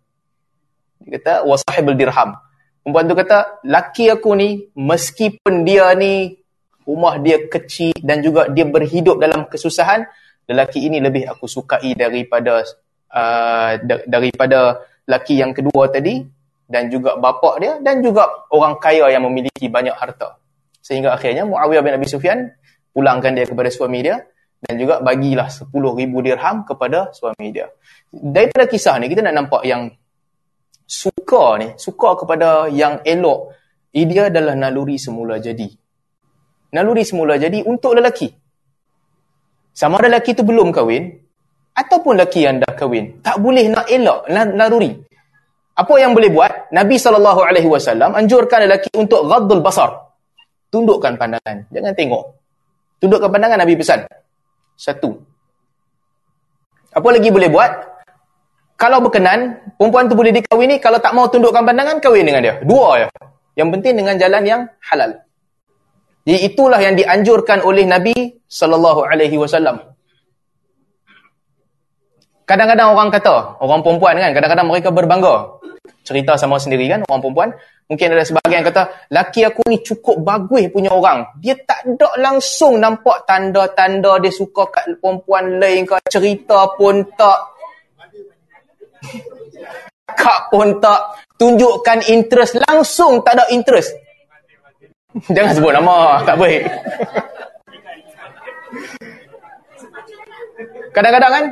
Dia kata, "Wa sahibul dirham." Perempuan tu kata, "Laki aku ni meskipun dia ni rumah dia kecil dan juga dia berhidup dalam kesusahan, lelaki ini lebih aku sukai daripada uh, daripada lelaki yang kedua tadi dan juga bapa dia dan juga orang kaya yang memiliki banyak harta. Sehingga akhirnya Muawiyah bin Abi Sufyan pulangkan dia kepada suami dia dan juga bagilah 10,000 dirham kepada suami dia. Daripada kisah ni kita nak nampak yang suka ni, suka kepada yang elok, dia adalah naluri semula jadi. Naluri semula jadi untuk lelaki. Sama ada lelaki tu belum kahwin ataupun lelaki yang dah kahwin, tak boleh nak elak laruri. Apa yang boleh buat? Nabi saw anjurkan lelaki untuk ghaddul basar. Tundukkan pandangan, jangan tengok. Tundukkan pandangan Nabi pesan. Satu. Apa lagi boleh buat? Kalau berkenan, perempuan tu boleh dikahwini, kalau tak mau tundukkan pandangan, kahwin dengan dia. Dua ya. Yang penting dengan jalan yang halal. Jadi itulah yang dianjurkan oleh Nabi sallallahu alaihi wasallam. Kadang-kadang orang kata, orang perempuan kan, kadang-kadang mereka berbangga. Cerita sama sendiri kan, orang perempuan. Mungkin ada sebahagian kata, laki aku ni cukup bagus punya orang. Dia tak ada langsung nampak tanda-tanda dia suka kat perempuan lain ke. Cerita pun tak. Kak pun tak. Tunjukkan interest. Langsung tak ada interest. Jangan sebut nama, tak baik. Kadang-kadang kan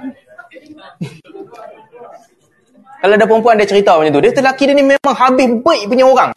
Kalau ada perempuan dia cerita macam tu, dia lelaki dia ni memang habis baik punya orang.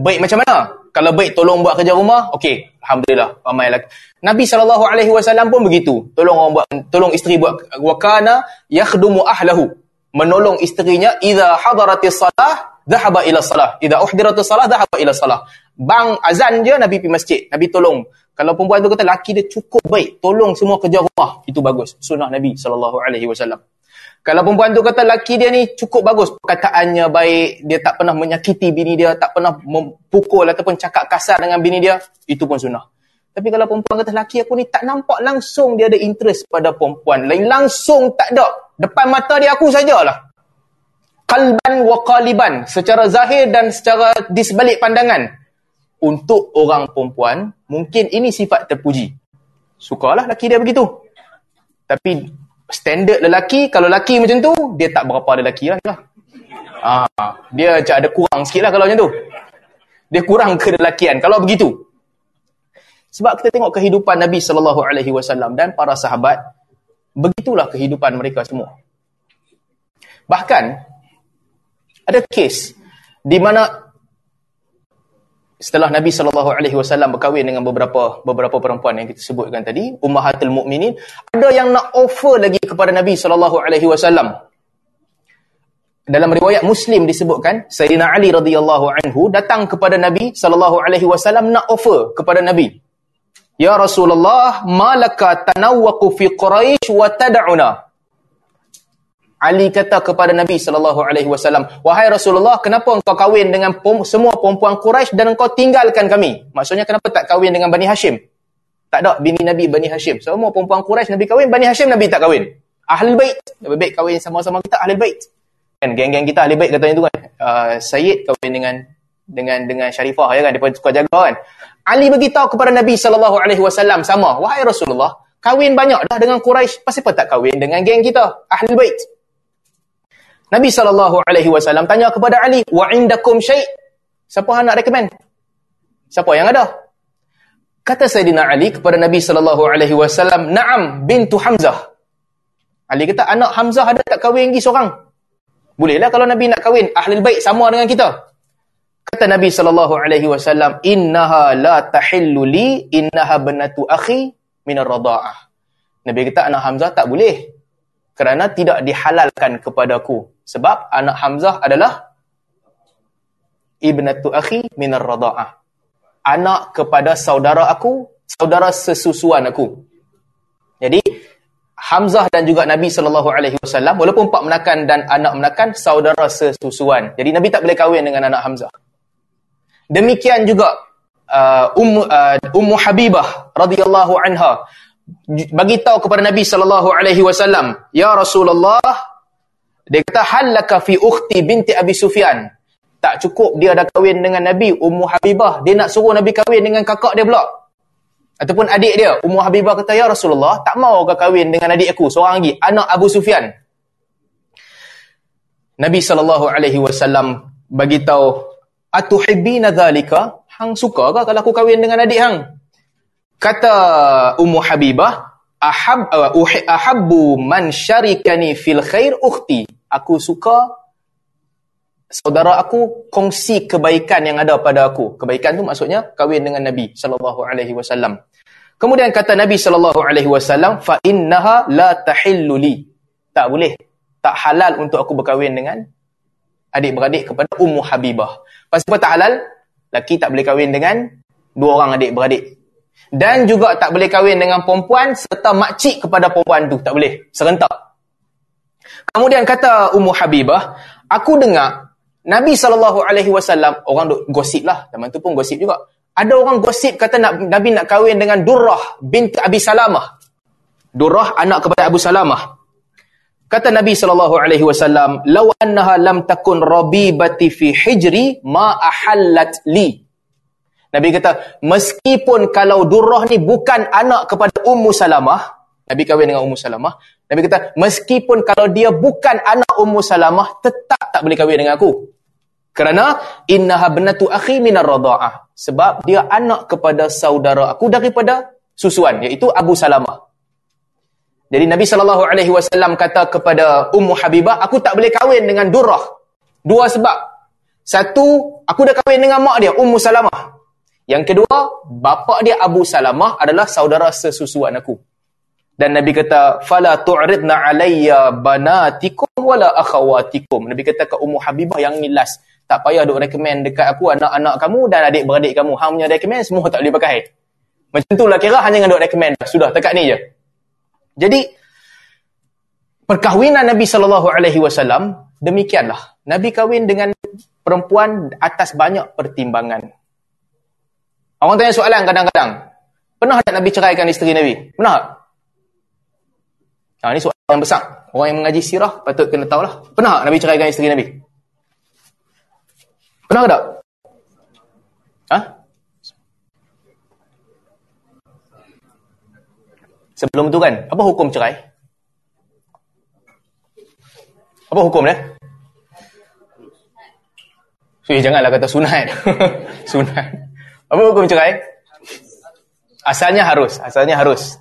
Baik macam mana? Kalau baik tolong buat kerja rumah, okey, alhamdulillah ramai lelaki. Nabi SAW pun begitu. Tolong orang buat tolong isteri buat wakana yakhdumu ahlahu. Menolong isterinya idza hadaratis salah dhahaba ila salah. Idza uhdiratis salah dhahaba ila salah. Bang azan je Nabi pergi masjid. Nabi tolong. Kalau perempuan tu kata laki dia cukup baik, tolong semua kerja rumah, itu bagus. Sunnah Nabi sallallahu alaihi wasallam. Kalau perempuan tu kata laki dia ni cukup bagus, perkataannya baik, dia tak pernah menyakiti bini dia, tak pernah memukul ataupun cakap kasar dengan bini dia, itu pun sunnah. Tapi kalau perempuan kata laki aku ni tak nampak langsung dia ada interest pada perempuan, lain langsung tak ada. Depan mata dia aku sajalah. Kalban wa qaliban, secara zahir dan secara di sebalik pandangan. Untuk orang perempuan, mungkin ini sifat terpuji. Sukalah laki dia begitu. Tapi standard lelaki, kalau lelaki macam tu, dia tak berapa ada lelaki lah. Ha, dia macam ada kurang sikit lah kalau macam tu. Dia kurang kelelakian. Kalau begitu. Sebab kita tengok kehidupan Nabi SAW dan para sahabat, begitulah kehidupan mereka semua. Bahkan, ada kes di mana setelah Nabi sallallahu alaihi wasallam berkahwin dengan beberapa beberapa perempuan yang kita sebutkan tadi, ummahatul mukminin, ada yang nak offer lagi kepada Nabi sallallahu alaihi wasallam. Dalam riwayat Muslim disebutkan, Sayyidina Ali radhiyallahu anhu datang kepada Nabi sallallahu alaihi wasallam nak offer kepada Nabi. Ya Rasulullah, malaka tanawwaqu fi Quraisy wa tad'una? Ali kata kepada Nabi sallallahu alaihi wasallam, "Wahai Rasulullah, kenapa engkau kahwin dengan semua perempuan Quraisy dan engkau tinggalkan kami?" Maksudnya kenapa tak kahwin dengan Bani Hashim? Tak ada bini Nabi Bani Hashim. Semua perempuan Quraisy Nabi kahwin, Bani Hashim Nabi tak kahwin. Ahli bait, lebih baik kahwin sama-sama kita ahli bait. Kan geng-geng kita ahli bait katanya tu kan. Uh, Sayyid kahwin dengan dengan dengan Syarifah ya kan, depa suka jaga kan. Ali beritahu kepada Nabi sallallahu alaihi wasallam sama, "Wahai Rasulullah, kahwin banyak dah dengan Quraisy, pasal apa tak kahwin dengan geng kita, ahli bait?" Nabi SAW tanya kepada Ali, wa indakum syai' Siapa yang nak recommend? Siapa yang ada? Kata Sayyidina Ali kepada Nabi SAW, Naam bintu Hamzah. Ali kata, anak Hamzah ada tak kahwin lagi seorang? Bolehlah kalau Nabi nak kahwin, ahli baik sama dengan kita. Kata Nabi SAW, Innaha la tahillu li, innaha benatu akhi minar rada'ah. Nabi kata, anak Hamzah tak boleh. Kerana tidak dihalalkan kepadaku sebab anak Hamzah adalah ibnatu akhi minar rada'ah. Anak kepada saudara aku, saudara sesusuan aku. Jadi Hamzah dan juga Nabi sallallahu alaihi wasallam walaupun pak menakan dan anak menakan saudara sesusuan. Jadi Nabi tak boleh kahwin dengan anak Hamzah. Demikian juga uh, Ummu uh, Ummu Habibah radhiyallahu anha bagi tahu kepada Nabi sallallahu alaihi wasallam, "Ya Rasulullah, dia kata halaka fi ukhti binti Abi Sufyan. Tak cukup dia dah kahwin dengan Nabi Ummu Habibah, dia nak suruh Nabi kahwin dengan kakak dia pula. Ataupun adik dia, Ummu Habibah kata, "Ya Rasulullah, tak mau kau kahwin dengan adik aku seorang lagi, anak Abu Sufyan." Nabi sallallahu alaihi wasallam bagi tahu, "Atuhibbina dhalika?" Hang suka ke kalau aku kahwin dengan adik hang? Kata Ummu Habibah, ahab uh, ahabbu man syarikani fil khair ukhti aku suka saudara aku kongsi kebaikan yang ada pada aku. Kebaikan tu maksudnya kahwin dengan Nabi sallallahu alaihi wasallam. Kemudian kata Nabi sallallahu alaihi wasallam fa innaha la tahillu li. Tak boleh. Tak halal untuk aku berkahwin dengan adik-beradik kepada Ummu Habibah. Pasal apa tak halal? Laki tak boleh kahwin dengan dua orang adik-beradik. Dan juga tak boleh kahwin dengan perempuan serta makcik kepada perempuan tu. Tak boleh. Serentak. Kemudian kata Ummu Habibah, aku dengar Nabi SAW, orang duk gosip lah. Zaman tu pun gosip juga. Ada orang gosip kata nak, Nabi nak kahwin dengan Durrah binti Abi Salamah. Durrah anak kepada Abu Salamah. Kata Nabi SAW, Law annaha lam takun rabibati fi hijri ma ahallat li. Nabi kata, meskipun kalau Durrah ni bukan anak kepada Ummu Salamah, Nabi kahwin dengan Ummu Salamah. Nabi kata, meskipun kalau dia bukan anak Ummu Salamah, tetap tak boleh kahwin dengan aku. Kerana, innaha benatu akhi minar rada'ah. Sebab dia anak kepada saudara aku daripada susuan, iaitu Abu Salamah. Jadi Nabi SAW kata kepada Ummu Habibah, aku tak boleh kahwin dengan Durrah. Dua sebab. Satu, aku dah kahwin dengan mak dia, Ummu Salamah. Yang kedua, bapa dia Abu Salamah adalah saudara sesusuan aku. Dan Nabi kata, "Fala tu'ridna 'alayya banatikum wala akhawatikum." Nabi kata ke Ummu Habibah yang ni last, tak payah duk recommend dekat aku anak-anak kamu dan adik-beradik kamu. Hang punya recommend semua tak boleh pakai. Macam tu lah kira hanya dengan duk recommend. Sudah, dekat ni je. Jadi perkahwinan Nabi sallallahu alaihi wasallam demikianlah. Nabi kahwin dengan perempuan atas banyak pertimbangan. Orang tanya soalan kadang-kadang. Pernah tak Nabi ceraikan isteri Nabi? Pernah tak? Ha, ini soalan yang besar. Orang yang mengaji sirah patut kena tahulah. Pernah tak Nabi ceraikan isteri Nabi? Pernah tak? Ha? Sebelum tu kan, apa hukum cerai? Apa hukum dia? So, janganlah kata sunat. sunat. Apa hukum cerai? Asalnya harus. Asalnya harus.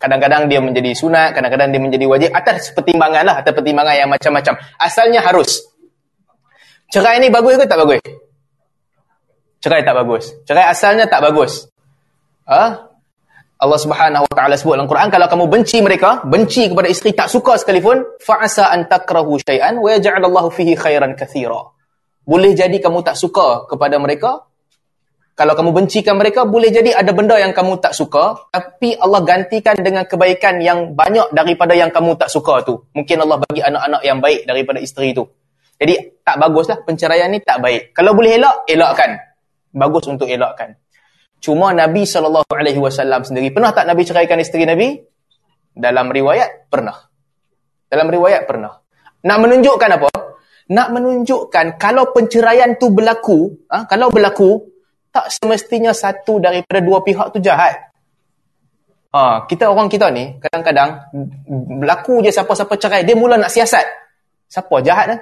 Kadang-kadang dia menjadi sunat, kadang-kadang dia menjadi wajib. Atas pertimbangan lah. Atas pertimbangan yang macam-macam. Asalnya harus. Cerai ni bagus ke tak bagus? Cerai tak bagus. Cerai asalnya tak bagus. Ha? Allah Subhanahu wa taala sebut dalam Quran kalau kamu benci mereka, benci kepada isteri tak suka sekalipun, fa asa an takrahu syai'an wa yaj'al Allah fihi khairan katsira. Boleh jadi kamu tak suka kepada mereka. Kalau kamu bencikan mereka, boleh jadi ada benda yang kamu tak suka, tapi Allah gantikan dengan kebaikan yang banyak daripada yang kamu tak suka tu. Mungkin Allah bagi anak-anak yang baik daripada isteri tu. Jadi tak baguslah penceraian ni tak baik. Kalau boleh elak, elakkan. Bagus untuk elakkan. Cuma Nabi SAW sendiri, pernah tak Nabi ceraikan isteri Nabi? Dalam riwayat, pernah. Dalam riwayat, pernah. Nak menunjukkan apa? Nak menunjukkan kalau penceraian tu berlaku, ha, kalau berlaku, tak semestinya satu daripada dua pihak tu jahat. Ha, kita orang kita ni, kadang-kadang, berlaku je siapa-siapa cerai, dia mula nak siasat. Siapa jahat kan?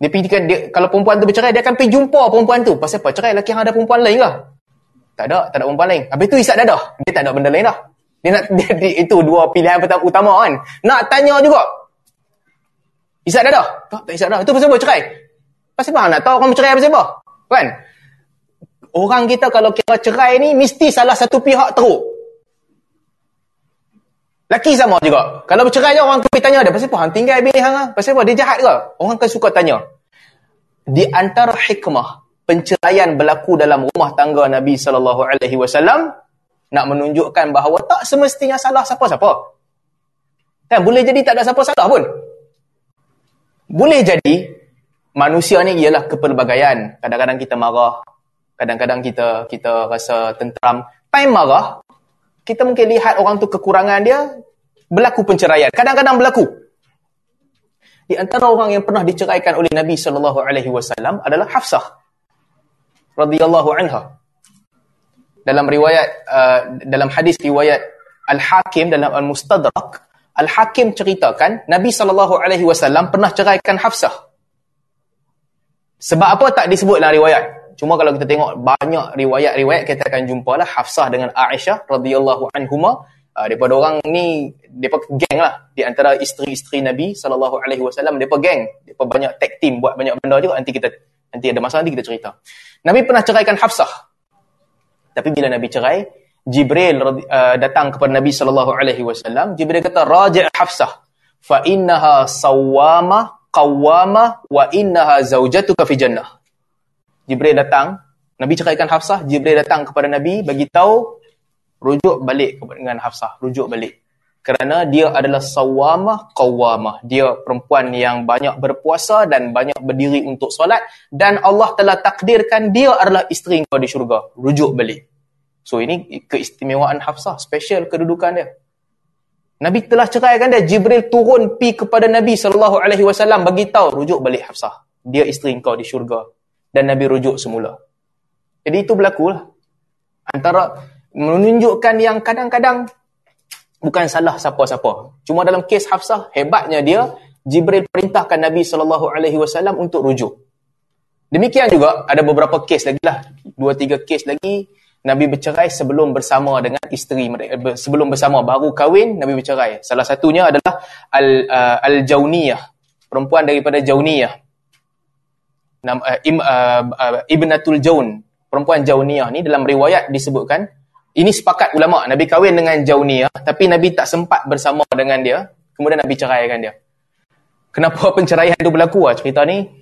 Dia pergi, dia, kalau perempuan tu bercerai, dia akan pergi jumpa perempuan tu. Pasal apa? Cerai lelaki yang ada perempuan lain ke? Tak ada, tak ada perempuan lain. Habis tu isap dadah. Dia tak ada benda lain dah. Dia nak, dia, dia, itu dua pilihan pertama utama kan. Nak tanya juga. Isap dadah? Tak, tak isap dadah. Itu pasal apa cerai? Pasal apa? Nak tahu orang bercerai pasal apa? Kan? Orang kita kalau kira cerai ni, mesti salah satu pihak teruk. Laki sama juga. Kalau bercerai je, orang pergi tanya dia. Pasal apa? Hang tinggal bini hang ah? Pasal apa? Dia jahat ke? Orang akan suka tanya. Di antara hikmah penceraian berlaku dalam rumah tangga Nabi sallallahu alaihi wasallam nak menunjukkan bahawa tak semestinya salah siapa-siapa. Kan boleh jadi tak ada siapa salah pun. Boleh jadi manusia ni ialah kepelbagaian. Kadang-kadang kita marah, kadang-kadang kita kita rasa tenteram. Time marah, kita mungkin lihat orang tu kekurangan dia berlaku penceraian. Kadang-kadang berlaku. Di antara orang yang pernah diceraikan oleh Nabi sallallahu alaihi wasallam adalah Hafsah radhiyallahu anha. Dalam riwayat uh, dalam hadis riwayat Al-Hakim dalam Al-Mustadrak, Al-Hakim ceritakan Nabi sallallahu alaihi wasallam pernah ceraikan Hafsah. Sebab apa tak disebut dalam riwayat? Cuma kalau kita tengok banyak riwayat-riwayat kita akan jumpalah Hafsah dengan Aisyah radhiyallahu anhuma. Uh, daripada orang ni depa geng lah. Di antara isteri-isteri Nabi sallallahu alaihi wasallam depa geng. Depa banyak tag team buat banyak benda juga. Nanti kita nanti ada masa nanti kita cerita. Nabi pernah ceraikan Hafsah. Tapi bila Nabi cerai, Jibril uh, datang kepada Nabi sallallahu alaihi wasallam, Jibril kata raji' Hafsah. Fa innaha sawama qawwama wa innaha zaujatuka fi jannah. Jibril datang, Nabi ceraikan Hafsah, Jibril datang kepada Nabi bagi tahu rujuk balik dengan Hafsah, rujuk balik. Kerana dia adalah sawamah qawamah dia perempuan yang banyak berpuasa dan banyak berdiri untuk solat dan Allah telah takdirkan dia adalah isteri kau di syurga. Rujuk balik. So ini keistimewaan Hafsah special kedudukan dia. Nabi telah ceraikan dia Jibril turun pi kepada Nabi sallallahu alaihi wasallam bagi tahu rujuk balik Hafsah. Dia isteri kau di syurga dan Nabi rujuk semula jadi itu berlaku lah antara menunjukkan yang kadang-kadang bukan salah siapa-siapa. Cuma dalam kes Hafsah, hebatnya dia, Jibril perintahkan Nabi SAW untuk rujuk. Demikian juga, ada beberapa kes lagi lah. Dua, tiga kes lagi. Nabi bercerai sebelum bersama dengan isteri mereka sebelum bersama baru kahwin Nabi bercerai salah satunya adalah al uh, al jauniyah perempuan daripada jauniyah Im, uh, uh, ibnatul jaun perempuan jauniyah ni dalam riwayat disebutkan ini sepakat ulama Nabi kahwin dengan jauniyah tapi Nabi tak sempat bersama dengan dia kemudian Nabi ceraikan dia kenapa penceraian tu berlaku ah cerita ni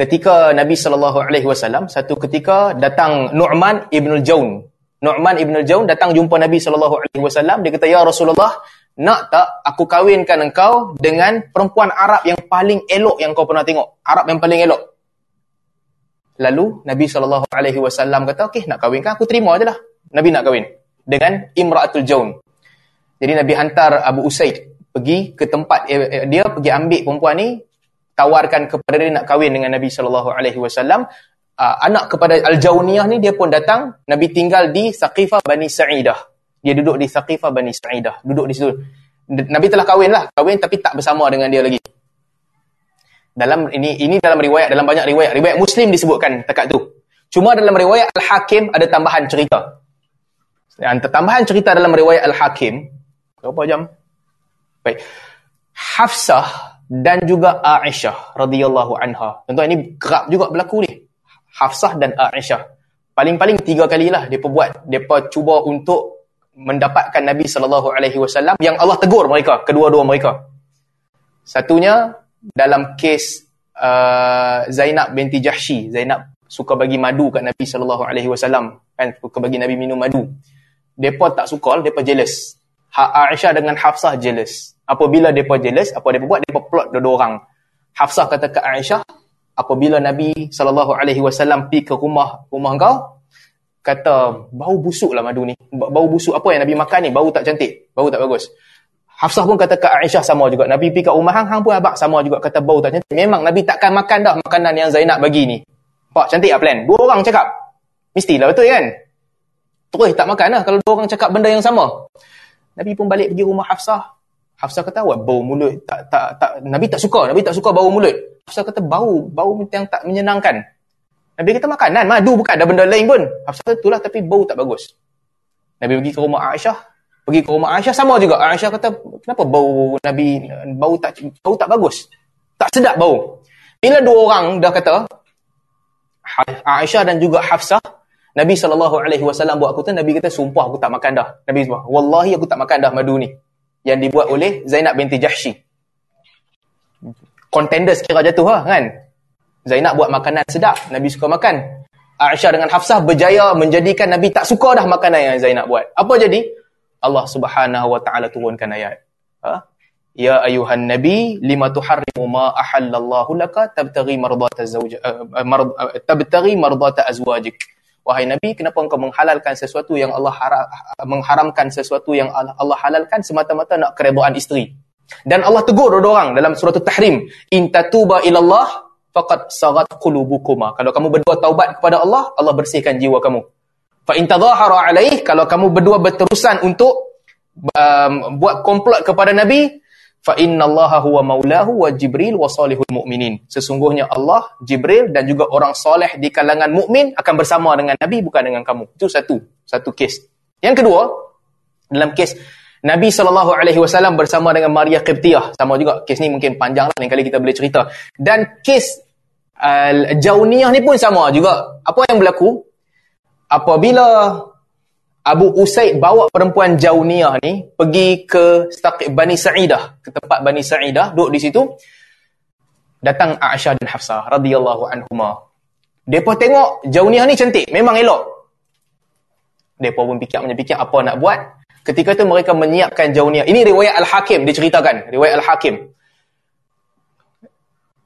ketika Nabi SAW satu ketika datang Nu'man ibn al-Jaun. Nu'man ibn al-Jaun datang jumpa Nabi SAW. Dia kata, Ya Rasulullah, nak tak aku kahwinkan engkau dengan perempuan Arab yang paling elok yang kau pernah tengok. Arab yang paling elok. Lalu Nabi SAW kata, okey nak kahwinkan, aku terima je lah. Nabi nak kahwin dengan Imra'atul Jaun. Jadi Nabi hantar Abu Usaid pergi ke tempat eh, eh, dia pergi ambil perempuan ni tawarkan kepada dia nak kahwin dengan Nabi wasallam uh, anak kepada Al-Jauniyah ni dia pun datang Nabi tinggal di Saqifah Bani Sa'idah dia duduk di Saqifah Bani Sa'idah. Duduk di situ. Nabi telah kahwin lah. Kahwin tapi tak bersama dengan dia lagi. Dalam ini ini dalam riwayat dalam banyak riwayat. Riwayat Muslim disebutkan dekat tu. Cuma dalam riwayat Al-Hakim ada tambahan cerita. Yang tambahan cerita dalam riwayat Al-Hakim berapa jam? Baik. Hafsah dan juga Aisyah radhiyallahu anha. Tuan-tuan ini kerap juga berlaku ni. Hafsah dan Aisyah. Paling-paling tiga kali lah mereka buat. Mereka cuba untuk mendapatkan Nabi SAW yang Allah tegur mereka, kedua-dua mereka. Satunya dalam kes uh, Zainab binti Jahshi. Zainab suka bagi madu kat Nabi SAW. Kan? Suka bagi Nabi minum madu. Mereka tak suka, mereka jealous. Ha, Aisyah dengan Hafsah jealous. Apabila mereka jealous, apa mereka buat? Mereka plot dua orang. Hafsah kata ke Aisyah, apabila Nabi SAW pergi ke rumah rumah kau, kata, bau busuk lah madu ni. Bau busuk apa yang Nabi makan ni? Bau tak cantik. Bau tak bagus. Hafsah pun kata ke Aisyah sama juga. Nabi pergi ke rumah hang, hang pun abak sama juga. Kata bau tak cantik. Memang Nabi takkan makan dah makanan yang Zainab bagi ni. Pak, cantik lah plan. Dua orang cakap. Mestilah betul kan? Terus tak makan lah kalau dua orang cakap benda yang sama. Nabi pun balik pergi rumah Hafsah. Hafsah kata, awak bau mulut. Tak, tak, tak, Nabi tak suka. Nabi tak suka bau mulut. Hafsah kata, bau. Bau yang tak menyenangkan. Nabi kata, makanan. Madu bukan ada benda lain pun. Hafsah kata, itulah tapi bau tak bagus. Nabi pergi ke rumah Aisyah. Pergi ke rumah Aisyah, sama juga. Aisyah kata, kenapa bau Nabi, bau tak bau tak bagus? Tak sedap bau. Bila dua orang dah kata, Aisyah dan juga Hafsah, Nabi SAW buat aku tu, Nabi kata, sumpah aku tak makan dah. Nabi sebut, Wallahi aku tak makan dah madu ni yang dibuat oleh Zainab binti Jahshi. Contender sekira jatuh lah kan. Zainab buat makanan sedap, Nabi suka makan. Aisyah dengan Hafsah berjaya menjadikan Nabi tak suka dah makanan yang Zainab buat. Apa jadi? Allah Subhanahu wa taala turunkan ayat. Ha? Ya ayuhan nabi lima tuharrimu ma ahallallahu laka tabtaghi mardata zawj uh, tabtaghi mardata azwajik. Wahai Nabi, kenapa engkau menghalalkan sesuatu yang Allah haram, mengharamkan sesuatu yang Allah halalkan semata-mata nak keredaan isteri? Dan Allah tegur dua orang dalam surah At-Tahrim, "In tatuba ilallah faqad sagat qulubukuma." Kalau kamu berdua taubat kepada Allah, Allah bersihkan jiwa kamu. Fa in tadhahara alaih, kalau kamu berdua berterusan untuk um, buat komplot kepada Nabi, fa innallaha huwa maulahu wa jibril wa salihul mu'minin sesungguhnya Allah jibril dan juga orang soleh di kalangan mukmin akan bersama dengan nabi bukan dengan kamu itu satu satu kes yang kedua dalam kes Nabi SAW bersama dengan Maria Qibtiyah. Sama juga. Kes ni mungkin panjang lah. Lain kali kita boleh cerita. Dan kes uh, Jauniyah ni pun sama juga. Apa yang berlaku? Apabila Abu Usaid bawa perempuan Jauniyah ni pergi ke Staqib Bani Sa'idah, ke tempat Bani Sa'idah, duduk di situ. Datang Aisyah dan Hafsah radhiyallahu anhuma. Depa tengok Jauniyah ni cantik, memang elok. Depa pun fikir fikir apa nak buat. Ketika tu mereka menyiapkan Jauniyah. Ini riwayat Al-Hakim diceritakan, riwayat Al-Hakim.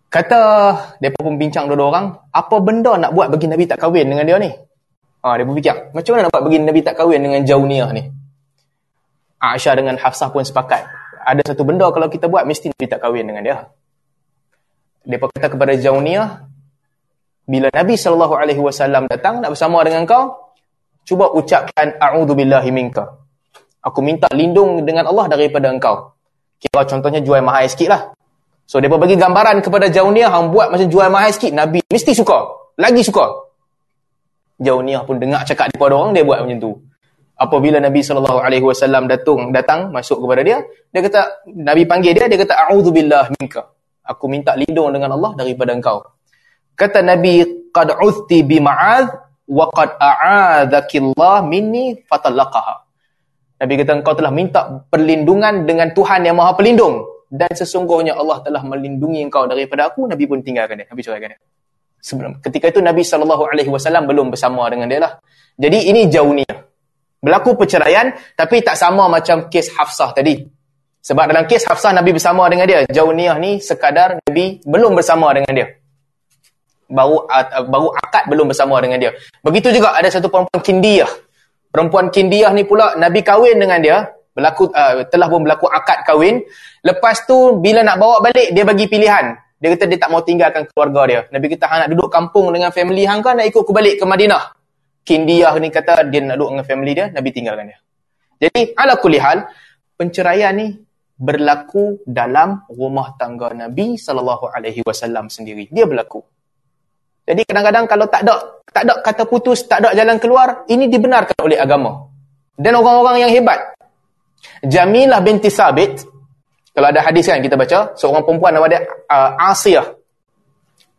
Kata depa pun bincang dua-dua orang, apa benda nak buat bagi Nabi tak kahwin dengan dia ni? Ha, dia berfikir, macam mana dapat bagi Nabi tak kahwin dengan Jauniyah ni? Aisyah dengan Hafsah pun sepakat. Ada satu benda kalau kita buat, mesti Nabi tak kahwin dengan dia. Dia kata kepada Jauniyah, bila Nabi SAW datang nak bersama dengan kau, cuba ucapkan a'udzubillahi minka. Aku minta lindung dengan Allah daripada engkau. Kira contohnya jual mahal sikit lah. So, dia bagi gambaran kepada Jauniyah, yang buat macam jual mahal sikit, Nabi mesti suka. Lagi suka. Jauniyah pun dengar cakap daripada orang, dia buat macam tu. Apabila Nabi SAW datang, datang masuk kepada dia, dia kata, Nabi panggil dia, dia kata, A'udzubillah minka. Aku minta lindung dengan Allah daripada engkau. Kata Nabi, Qad uzti bima'adh, wa qad a'adhakillah minni fatallaqaha. Nabi kata, engkau telah minta perlindungan dengan Tuhan yang maha pelindung. Dan sesungguhnya Allah telah melindungi engkau daripada aku, Nabi pun tinggalkan dia. Nabi ceraikan dia sebelum ketika itu Nabi SAW belum bersama dengan dia lah. Jadi ini jauniyah. Berlaku perceraian tapi tak sama macam kes Hafsah tadi. Sebab dalam kes Hafsah Nabi bersama dengan dia. Jauniyah ni sekadar Nabi belum bersama dengan dia. Baru baru akad belum bersama dengan dia. Begitu juga ada satu perempuan Kindiyah. Perempuan Kindiyah ni pula Nabi kahwin dengan dia. Berlaku, uh, telah pun berlaku akad kahwin. Lepas tu bila nak bawa balik dia bagi pilihan. Dia kata dia tak mau tinggalkan keluarga dia. Nabi kita hang nak duduk kampung dengan family hang kan nak ikut ke balik ke Madinah. Kindiyah ni kata dia nak duduk dengan family dia, Nabi tinggalkan dia. Jadi ala kulli hal, penceraian ni berlaku dalam rumah tangga Nabi sallallahu alaihi wasallam sendiri. Dia berlaku. Jadi kadang-kadang kalau tak ada tak ada kata putus, tak ada jalan keluar, ini dibenarkan oleh agama. Dan orang-orang yang hebat. Jamilah binti Sabit kalau ada hadis kan kita baca, seorang perempuan nama dia uh, Asiyah.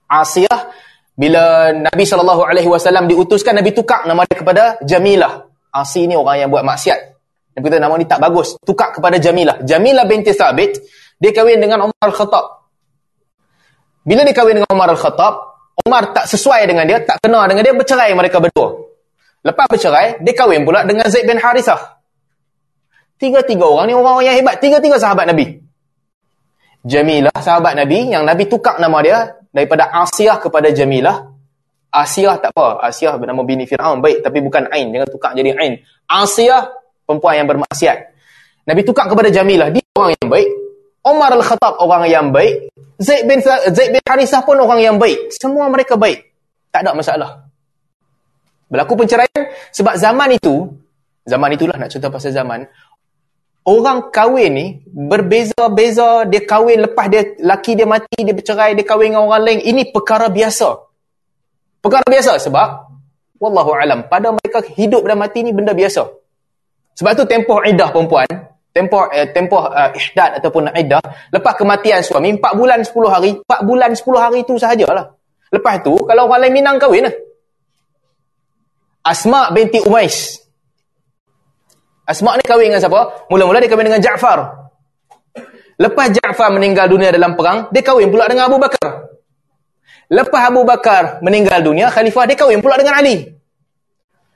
Asiyah bila Nabi SAW diutuskan, Nabi tukar nama dia kepada Jamilah. Asi ni orang yang buat maksiat. Nabi kata nama ni tak bagus. Tukar kepada Jamilah. Jamilah binti Thabit, dia kahwin dengan Umar Al-Khattab. Bila dia kahwin dengan Umar Al-Khattab, Umar tak sesuai dengan dia, tak kenal dengan dia, bercerai mereka berdua. Lepas bercerai, dia kahwin pula dengan Zaid bin Harithah. Tiga-tiga orang ni orang-orang yang hebat. Tiga-tiga sahabat Nabi. Jamilah sahabat Nabi yang Nabi tukar nama dia daripada Asiyah kepada Jamilah. Asiyah tak apa. Asiyah bernama bini Fir'aun. Baik, tapi bukan Ain. Jangan tukar jadi Ain. Asiyah, perempuan yang bermaksiat. Nabi tukar kepada Jamilah. Dia orang yang baik. Omar Al-Khattab orang yang baik. Zaid bin, Zaid bin Harisah pun orang yang baik. Semua mereka baik. Tak ada masalah. Berlaku penceraian sebab zaman itu, zaman itulah nak cerita pasal zaman, orang kahwin ni berbeza-beza dia kahwin lepas dia laki dia mati dia bercerai dia kahwin dengan orang lain ini perkara biasa perkara biasa sebab wallahu alam pada mereka hidup dan mati ni benda biasa sebab tu tempoh iddah perempuan tempoh eh, tempoh uh, ihdad ataupun iddah lepas kematian suami 4 bulan 10 hari 4 bulan 10 hari tu sahajalah lepas tu kalau orang lain minang kahwin lah Asma binti Umais Asma' ni kahwin dengan siapa? Mula-mula dia kahwin dengan Ja'far. Lepas Ja'far meninggal dunia dalam perang, dia kahwin pula dengan Abu Bakar. Lepas Abu Bakar meninggal dunia, khalifah dia kahwin pula dengan Ali.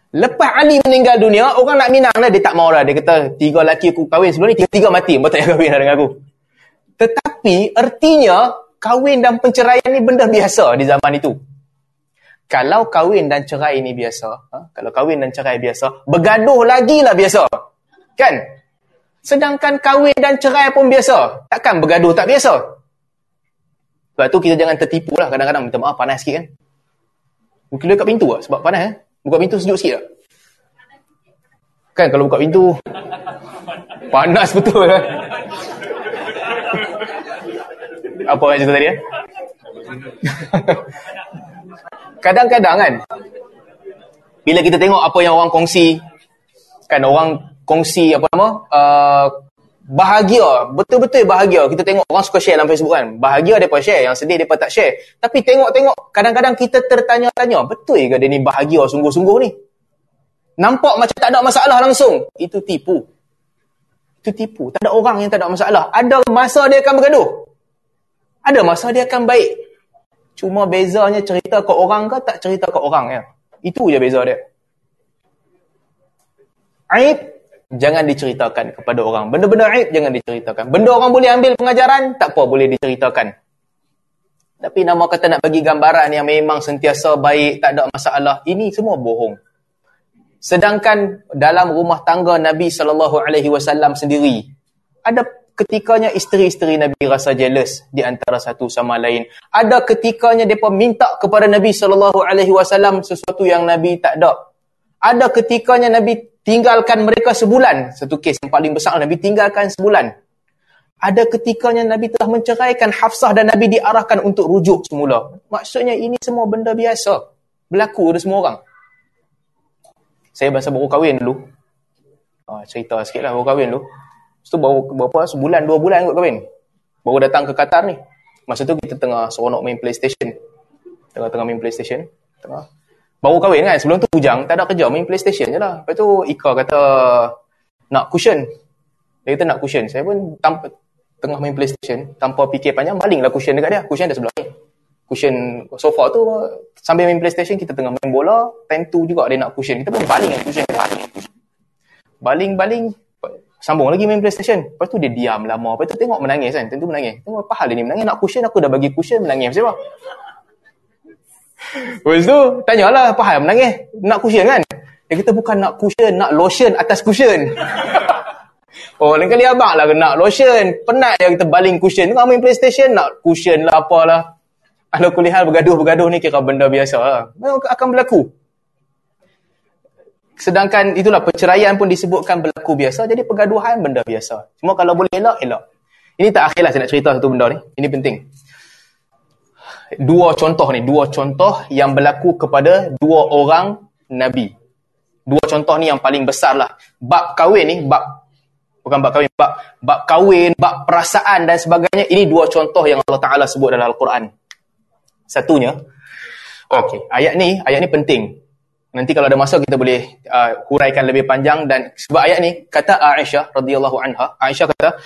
Lepas Ali meninggal dunia, orang nak minang lah, dia tak mahu lah. Dia kata, tiga lelaki aku kahwin sebelum ni, tiga-tiga mati. Mereka tak kahwin lah dengan aku. Tetapi, artinya, kahwin dan penceraian ni benda biasa di zaman itu kalau kahwin dan cerai ini biasa, ha? kalau kahwin dan cerai biasa, bergaduh lagi lah biasa. Kan? Sedangkan kahwin dan cerai pun biasa. Takkan bergaduh tak biasa? Sebab tu kita jangan tertipu lah kadang-kadang. Minta maaf, panas sikit kan? Mungkin dia kat pintu lah sebab panas eh. Buka pintu sejuk sikit lah. Kan kalau buka pintu, panas betul lah. Apa yang cerita tadi eh? kadang-kadang kan bila kita tengok apa yang orang kongsi kan orang kongsi apa nama uh, bahagia. Betul-betul bahagia. Kita tengok orang suka share dalam Facebook kan. Bahagia depa share. Yang sedih depa tak share. Tapi tengok-tengok kadang-kadang kita tertanya-tanya betul ke dia ni bahagia sungguh-sungguh ni? Nampak macam tak ada masalah langsung. Itu tipu. Itu tipu. Tak ada orang yang tak ada masalah. Ada masa dia akan bergaduh. Ada masa dia akan baik. Cuma bezanya cerita ke orang ke tak cerita ke orang ya. Itu je beza dia. Aib jangan diceritakan kepada orang. Benda-benda aib jangan diceritakan. Benda orang boleh ambil pengajaran, tak apa boleh diceritakan. Tapi nama kata nak bagi gambaran yang memang sentiasa baik, tak ada masalah, ini semua bohong. Sedangkan dalam rumah tangga Nabi saw sendiri ada ketikanya isteri-isteri Nabi rasa jealous di antara satu sama lain. Ada ketikanya mereka minta kepada Nabi SAW sesuatu yang Nabi tak ada. Ada ketikanya Nabi tinggalkan mereka sebulan. Satu kes yang paling besar Nabi tinggalkan sebulan. Ada ketikanya Nabi telah menceraikan Hafsah dan Nabi diarahkan untuk rujuk semula. Maksudnya ini semua benda biasa. Berlaku oleh semua orang. Saya masa baru kahwin dulu. Ha, cerita sikit lah baru kahwin dulu. Lepas tu baru berapa, sebulan, dua bulan kot kahwin. Baru datang ke Qatar ni. Masa tu kita tengah seronok main PlayStation. Tengah-tengah main PlayStation. Tengah. Baru kahwin kan, sebelum tu bujang, tak ada kerja, main PlayStation je lah. Lepas tu Ika kata, nak cushion. Dia kata nak cushion. Saya pun tanpa, tengah main PlayStation, tanpa fikir panjang, balinglah cushion dekat dia. Cushion ada sebelah ni. Cushion sofa tu, sambil main PlayStation, kita tengah main bola, time tu juga dia nak cushion. Kita pun baling kan cushion. Baling-baling, sambung lagi main PlayStation. Lepas tu dia diam lama. Lepas tu tengok menangis kan. Tentu menangis. Tengok apa hal dia ni menangis. Nak cushion aku dah bagi cushion menangis. Siapa? Lepas tu, tanyalah apa hal menangis. Nak cushion kan? Dia kata bukan nak cushion, nak lotion atas cushion. oh, lain kali abang lah nak lotion. Penat yang kita baling cushion. Kau main PlayStation, nak cushion lah apalah. Kalau kuliah bergaduh-bergaduh ni kira benda biasa lah. Akan berlaku. Sedangkan itulah perceraian pun disebutkan berlaku biasa. Jadi pergaduhan benda biasa. Cuma kalau boleh elak, elak. Ini tak akhirlah saya nak cerita satu benda ni. Ini penting dua contoh ni, dua contoh yang berlaku kepada dua orang Nabi. Dua contoh ni yang paling besar lah. Bab kahwin ni, bab bukan bab kahwin, bab, bab kahwin, bab perasaan dan sebagainya. Ini dua contoh yang Allah Ta'ala sebut dalam Al-Quran. Satunya, okey, ayat ni, ayat ni penting. Nanti kalau ada masa kita boleh uh, huraikan lebih panjang dan sebab ayat ni kata Aisyah radhiyallahu anha, Aisyah kata,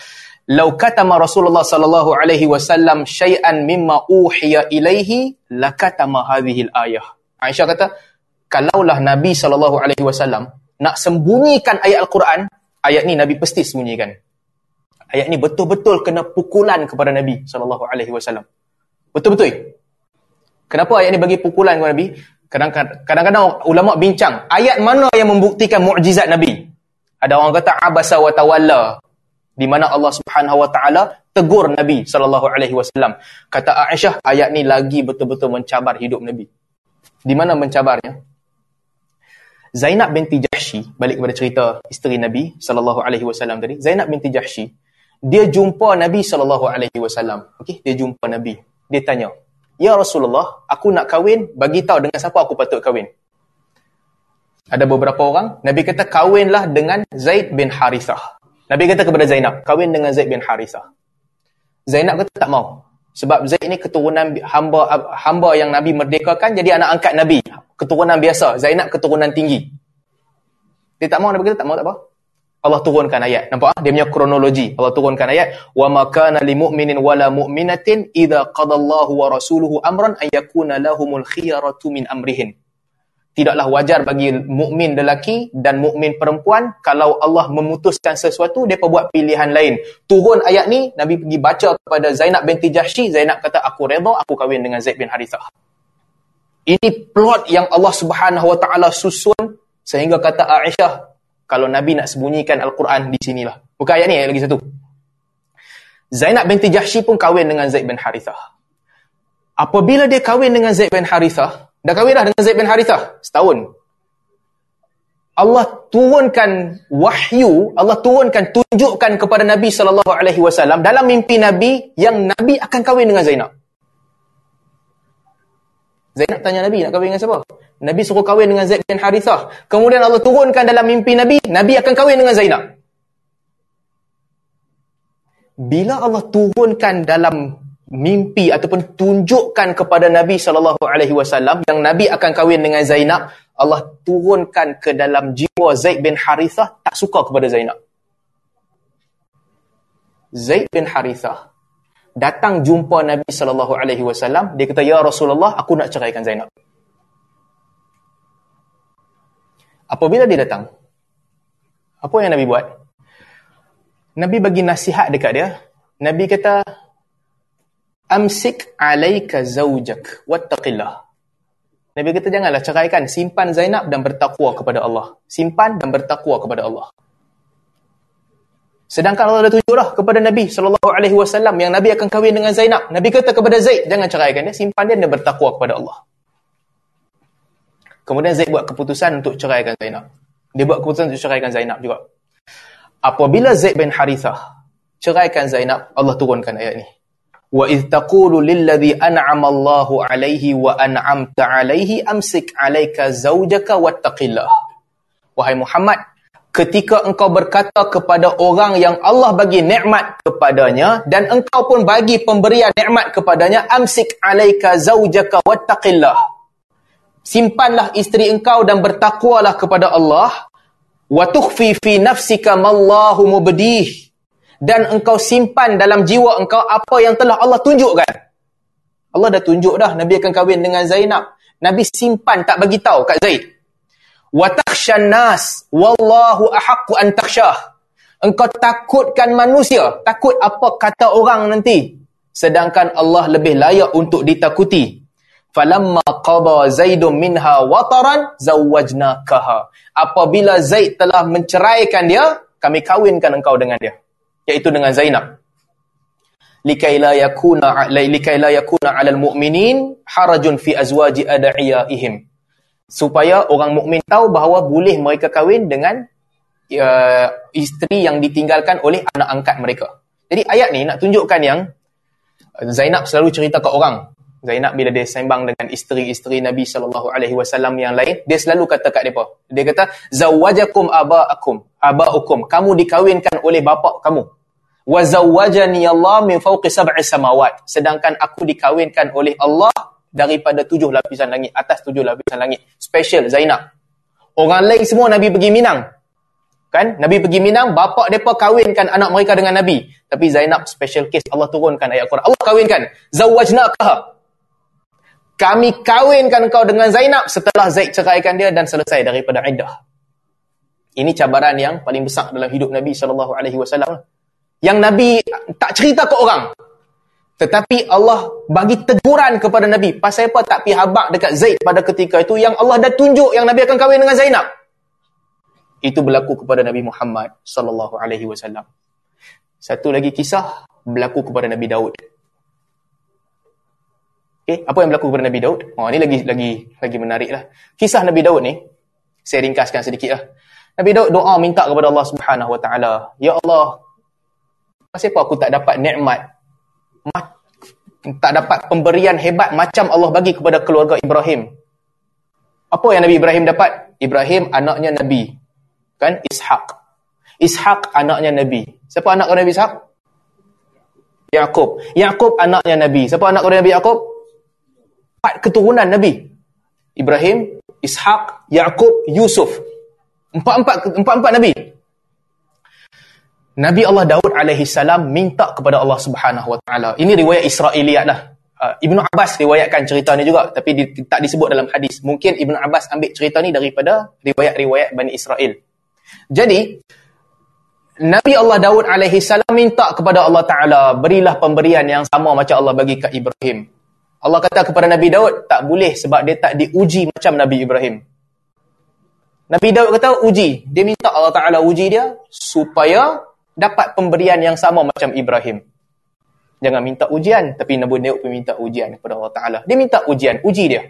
"Lau katama Rasulullah sallallahu alaihi wasallam syai'an mimma uhiya ilaihi lakatama al-ayah." Aisyah kata, kalaulah Nabi sallallahu alaihi wasallam nak sembunyikan ayat Al-Quran, ayat ni Nabi pasti sembunyikan. Ayat ni betul-betul kena pukulan kepada Nabi sallallahu alaihi wasallam. Betul-betul. Kenapa ayat ni bagi pukulan kepada Nabi? Kadang-kadang ulama bincang, ayat mana yang membuktikan mukjizat Nabi? Ada orang kata abasa wa tawalla di mana Allah Subhanahu wa taala tegur Nabi sallallahu alaihi wasallam. Kata Aisyah, ayat ni lagi betul-betul mencabar hidup Nabi. Di mana mencabarnya? Zainab binti Jahsy, balik kepada cerita isteri Nabi sallallahu alaihi wasallam tadi. Zainab binti Jahsy, dia jumpa Nabi sallallahu alaihi wasallam. Okey, dia jumpa Nabi. Dia tanya, "Ya Rasulullah, aku nak kahwin, bagi tahu dengan siapa aku patut kahwin?" Ada beberapa orang, Nabi kata kahwinlah dengan Zaid bin Harithah. Nabi kata kepada Zainab, kahwin dengan Zaid bin Harithah. Zainab kata tak mau. Sebab Zaid ni keturunan hamba hamba yang Nabi merdekakan jadi anak angkat Nabi. Keturunan biasa. Zainab keturunan tinggi. Dia tak mau Nabi kata tak mau tak apa. Allah turunkan ayat. Nampak ah? Dia punya kronologi. Allah turunkan ayat. Wa ma kana lil mu'minin wala mu'minatin idza qadallahu wa rasuluhu amran ay yakuna lahumul khiyaratu min amrihin tidaklah wajar bagi mukmin lelaki dan mukmin perempuan kalau Allah memutuskan sesuatu depa buat pilihan lain. Turun ayat ni Nabi pergi baca kepada Zainab binti Jahsy, Zainab kata aku redha aku kahwin dengan Zaid bin Harithah. Ini plot yang Allah Subhanahu wa taala susun sehingga kata Aisyah kalau Nabi nak sembunyikan al-Quran di sinilah. Bukan ayat ni ayat lagi satu. Zainab binti Jahsy pun kahwin dengan Zaid bin Harithah. Apabila dia kahwin dengan Zaid bin Harithah, Dah kahwin dah dengan Zaid bin Harithah. Setahun. Allah turunkan wahyu, Allah turunkan tunjukkan kepada Nabi sallallahu alaihi wasallam dalam mimpi Nabi yang Nabi akan kahwin dengan Zainab. Zainab tanya Nabi nak kahwin dengan siapa? Nabi suruh kahwin dengan Zaid bin Harithah. Kemudian Allah turunkan dalam mimpi Nabi, Nabi akan kahwin dengan Zainab. Bila Allah turunkan dalam mimpi ataupun tunjukkan kepada Nabi sallallahu alaihi wasallam yang Nabi akan kahwin dengan Zainab, Allah turunkan ke dalam jiwa Zaid bin Harithah tak suka kepada Zainab. Zaid bin Harithah datang jumpa Nabi sallallahu alaihi wasallam, dia kata ya Rasulullah, aku nak ceraikan Zainab. Apabila dia datang, apa yang Nabi buat? Nabi bagi nasihat dekat dia. Nabi kata, amsik alaika zaujak wattaqillah. Nabi kata janganlah ceraikan, simpan Zainab dan bertakwa kepada Allah. Simpan dan bertakwa kepada Allah. Sedangkan Allah dah tunjuk dah kepada Nabi sallallahu alaihi wasallam yang Nabi akan kahwin dengan Zainab. Nabi kata kepada Zaid, jangan ceraikan dia, simpan dia dan bertakwa kepada Allah. Kemudian Zaid buat keputusan untuk ceraikan Zainab. Dia buat keputusan untuk ceraikan Zainab juga. Apabila Zaid bin Harithah ceraikan Zainab, Allah turunkan ayat ni. Wa idh taqulu lilladhi an'ama Allahu 'alaihi wa an'amta 'alaihi amsik 'alaika zawjaka wattaqillah. wahai Muhammad ketika engkau berkata kepada orang yang Allah bagi nikmat kepadanya dan engkau pun bagi pemberian nikmat kepadanya amsik alaika zaujaka wattaqillah. Simpanlah isteri engkau dan bertakwalah kepada Allah. Wa tukhfi fi nafsika mallahu mubdih dan engkau simpan dalam jiwa engkau apa yang telah Allah tunjukkan. Allah dah tunjuk dah Nabi akan kahwin dengan Zainab. Nabi simpan tak bagi tahu kat Zaid. Wa takhshan nas wallahu ahaqqu an takhshah. Engkau takutkan manusia takut apa kata orang nanti. Sedangkan Allah lebih layak untuk ditakuti. Falamma qada zaidun minha wataran zawwajnakaha. Apabila zaid telah menceraikan dia kami kawinkan engkau dengan dia iaitu dengan zainab likai la yakuna likai la yakuna 'alal mu'minin harajun fi azwaji ad'iyaihim supaya orang mukmin tahu bahawa boleh mereka kahwin dengan uh, isteri yang ditinggalkan oleh anak angkat mereka. Jadi ayat ni nak tunjukkan yang Zainab selalu cerita ke orang. Zainab bila dia sembang dengan isteri-isteri Nabi sallallahu alaihi wasallam yang lain, dia selalu kata kat depa. Dia kata zawajakum abaakum, abaukum. Kamu dikahwinkan oleh bapa kamu. Wa zawajani Allah min fawqi sab'i samawat. Sedangkan aku dikahwinkan oleh Allah daripada tujuh lapisan langit, atas tujuh lapisan langit. Special Zainab. Orang lain semua Nabi pergi Minang. Kan? Nabi pergi Minang, bapa depa kahwinkan anak mereka dengan Nabi. Tapi Zainab special case Allah turunkan ayat Quran. Allah kahwinkan. Zawajnaka. Kami kahwinkan kau dengan Zainab setelah Zaid ceraikan dia dan selesai daripada iddah. Ini cabaran yang paling besar dalam hidup Nabi sallallahu alaihi wasallam. Yang Nabi tak cerita ke orang. Tetapi Allah bagi teguran kepada Nabi. Pasal apa tak pergi habak dekat Zaid pada ketika itu yang Allah dah tunjuk yang Nabi akan kahwin dengan Zainab. Itu berlaku kepada Nabi Muhammad sallallahu alaihi wasallam. Satu lagi kisah berlaku kepada Nabi Daud. Okay, apa yang berlaku kepada Nabi Daud? Oh, ini lagi lagi lagi menarik lah. Kisah Nabi Daud ni, saya ringkaskan sedikit lah. Nabi Daud doa minta kepada Allah Subhanahu Wa Taala, Ya Allah, kenapa aku tak dapat nikmat tak dapat pemberian hebat macam Allah bagi kepada keluarga Ibrahim. Apa yang Nabi Ibrahim dapat? Ibrahim anaknya Nabi. Kan? Ishaq. Ishaq anaknya Nabi. Siapa anak Nabi Ishaq? Yaakob. Yaakob anaknya Nabi. Siapa anak Nabi Yaakob? Empat keturunan Nabi. Ibrahim, Ishaq, Yaakob, Yusuf. Empat-empat empat-empat Nabi. Nabi Allah Daud alaihi salam minta kepada Allah Subhanahu wa taala. Ini riwayat Israiliyat lah. Uh, Ibnu Abbas riwayatkan cerita ni juga tapi di, tak disebut dalam hadis. Mungkin Ibnu Abbas ambil cerita ni daripada riwayat-riwayat Bani Israel. Jadi Nabi Allah Daud alaihi salam minta kepada Allah taala berilah pemberian yang sama macam Allah bagi ke Ibrahim. Allah kata kepada Nabi Daud tak boleh sebab dia tak diuji macam Nabi Ibrahim. Nabi Daud kata uji. Dia minta Allah Taala uji dia supaya dapat pemberian yang sama macam Ibrahim. Jangan minta ujian, tapi Nabi Daud pun minta ujian kepada Allah Ta'ala. Dia minta ujian, uji dia.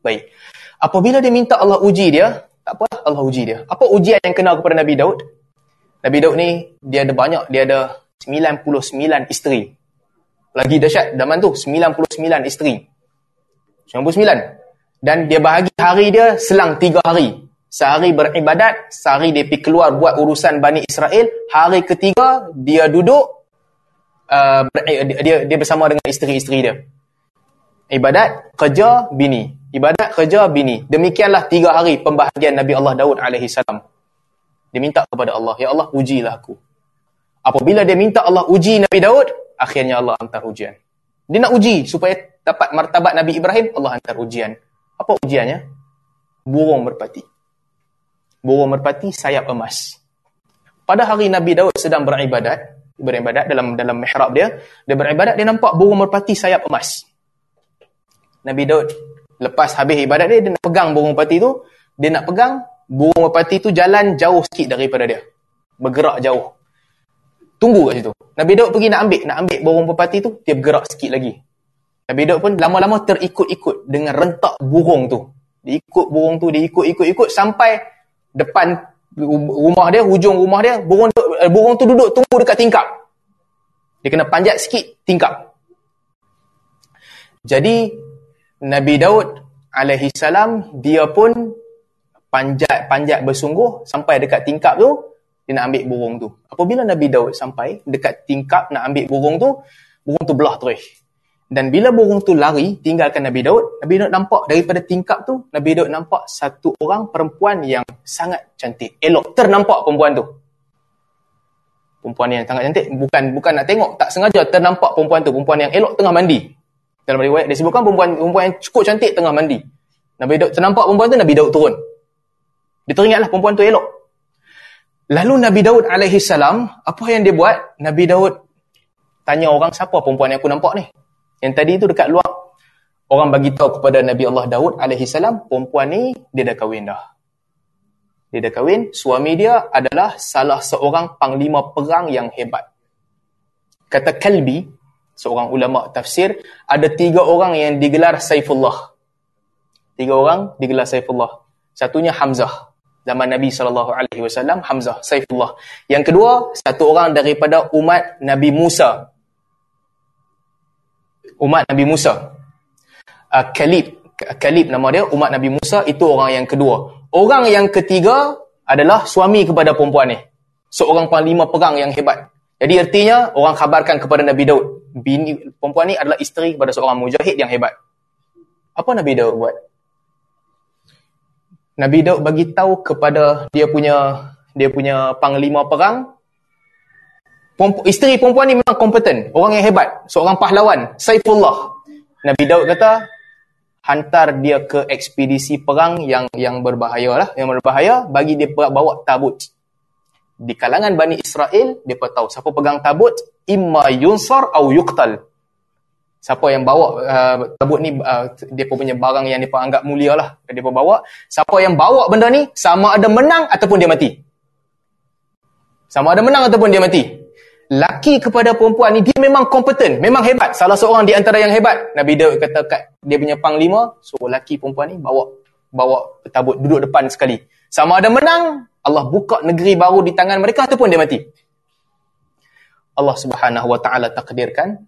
Baik. Apabila dia minta Allah uji dia, tak apa, Allah uji dia. Apa ujian yang kenal kepada Nabi Daud? Nabi Daud ni, dia ada banyak, dia ada 99 isteri. Lagi dahsyat, zaman tu, 99 isteri. 99. Dan dia bahagi hari dia selang 3 hari. Sehari beribadat, sehari dia pergi keluar buat urusan Bani Israel. Hari ketiga, dia duduk, uh, dia, dia bersama dengan isteri-isteri dia. Ibadat, kerja, bini. Ibadat, kerja, bini. Demikianlah tiga hari pembahagian Nabi Allah Daud AS. Dia minta kepada Allah, Ya Allah, ujilah aku. Apabila dia minta Allah uji Nabi Daud, akhirnya Allah hantar ujian. Dia nak uji supaya dapat martabat Nabi Ibrahim, Allah hantar ujian. Apa ujiannya? Burung berpati burung merpati sayap emas. Pada hari Nabi Daud sedang beribadat, beribadat dalam dalam mihrab dia, dia beribadat dia nampak burung merpati sayap emas. Nabi Daud lepas habis ibadat dia dia nak pegang burung merpati tu, dia nak pegang burung merpati tu jalan jauh sikit daripada dia. Bergerak jauh. Tunggu kat situ. Nabi Daud pergi nak ambil, nak ambil burung merpati tu, dia bergerak sikit lagi. Nabi Daud pun lama-lama terikut-ikut dengan rentak burung tu. Dia ikut burung tu, dia ikut-ikut-ikut sampai depan rumah dia, hujung rumah dia, burung tu, eh, burung tu duduk tunggu dekat tingkap. Dia kena panjat sikit tingkap. Jadi Nabi Daud alaihi salam dia pun panjat-panjat bersungguh sampai dekat tingkap tu, dia nak ambil burung tu. Apabila Nabi Daud sampai dekat tingkap nak ambil burung tu, burung tu belah terus. Dan bila burung tu lari, tinggalkan Nabi Daud, Nabi Daud nampak daripada tingkap tu, Nabi Daud nampak satu orang perempuan yang sangat cantik. Elok, ternampak perempuan tu. Perempuan yang sangat cantik, bukan bukan nak tengok, tak sengaja ternampak perempuan tu. Perempuan yang elok tengah mandi. Dalam riwayat disebutkan perempuan, perempuan yang cukup cantik tengah mandi. Nabi Daud ternampak perempuan tu, Nabi Daud turun. Dia teringatlah perempuan tu elok. Lalu Nabi Daud alaihi salam, apa yang dia buat? Nabi Daud tanya orang siapa perempuan yang aku nampak ni? Yang tadi tu dekat luar orang bagi tahu kepada Nabi Allah Daud alaihi salam, perempuan ni dia dah kahwin dah. Dia dah kahwin, suami dia adalah salah seorang panglima perang yang hebat. Kata Kalbi, seorang ulama tafsir, ada tiga orang yang digelar Saifullah. Tiga orang digelar Saifullah. Satunya Hamzah zaman Nabi sallallahu alaihi wasallam Hamzah Saifullah. Yang kedua, satu orang daripada umat Nabi Musa. Umat Nabi Musa. Uh, Kalib, Kalib nama dia, umat Nabi Musa itu orang yang kedua. Orang yang ketiga adalah suami kepada perempuan ni. Seorang panglima perang yang hebat. Jadi artinya orang khabarkan kepada Nabi Daud, bini perempuan ni adalah isteri kepada seorang mujahid yang hebat. Apa Nabi Daud buat? Nabi Daud bagi tahu kepada dia punya dia punya panglima perang isteri perempuan ni memang kompeten, orang yang hebat, seorang pahlawan, Saifullah. Nabi Daud kata hantar dia ke ekspedisi perang yang yang berbahaya lah, yang berbahaya bagi dia bawa tabut. Di kalangan Bani Israel, pun tahu siapa pegang tabut, imma yunsar au yuqtal. Siapa yang bawa uh, tabut ni, uh, dia pun punya barang yang dia anggap mulia lah. Dia bawa. Siapa yang bawa benda ni, sama ada menang ataupun dia mati. Sama ada menang ataupun dia mati. Laki kepada perempuan ni, dia memang kompeten. Memang hebat. Salah seorang di antara yang hebat. Nabi Daud kata kat dia punya panglima, so laki perempuan ni bawa bawa tabut duduk depan sekali. Sama ada menang, Allah buka negeri baru di tangan mereka ataupun dia mati. Allah subhanahu wa ta'ala takdirkan,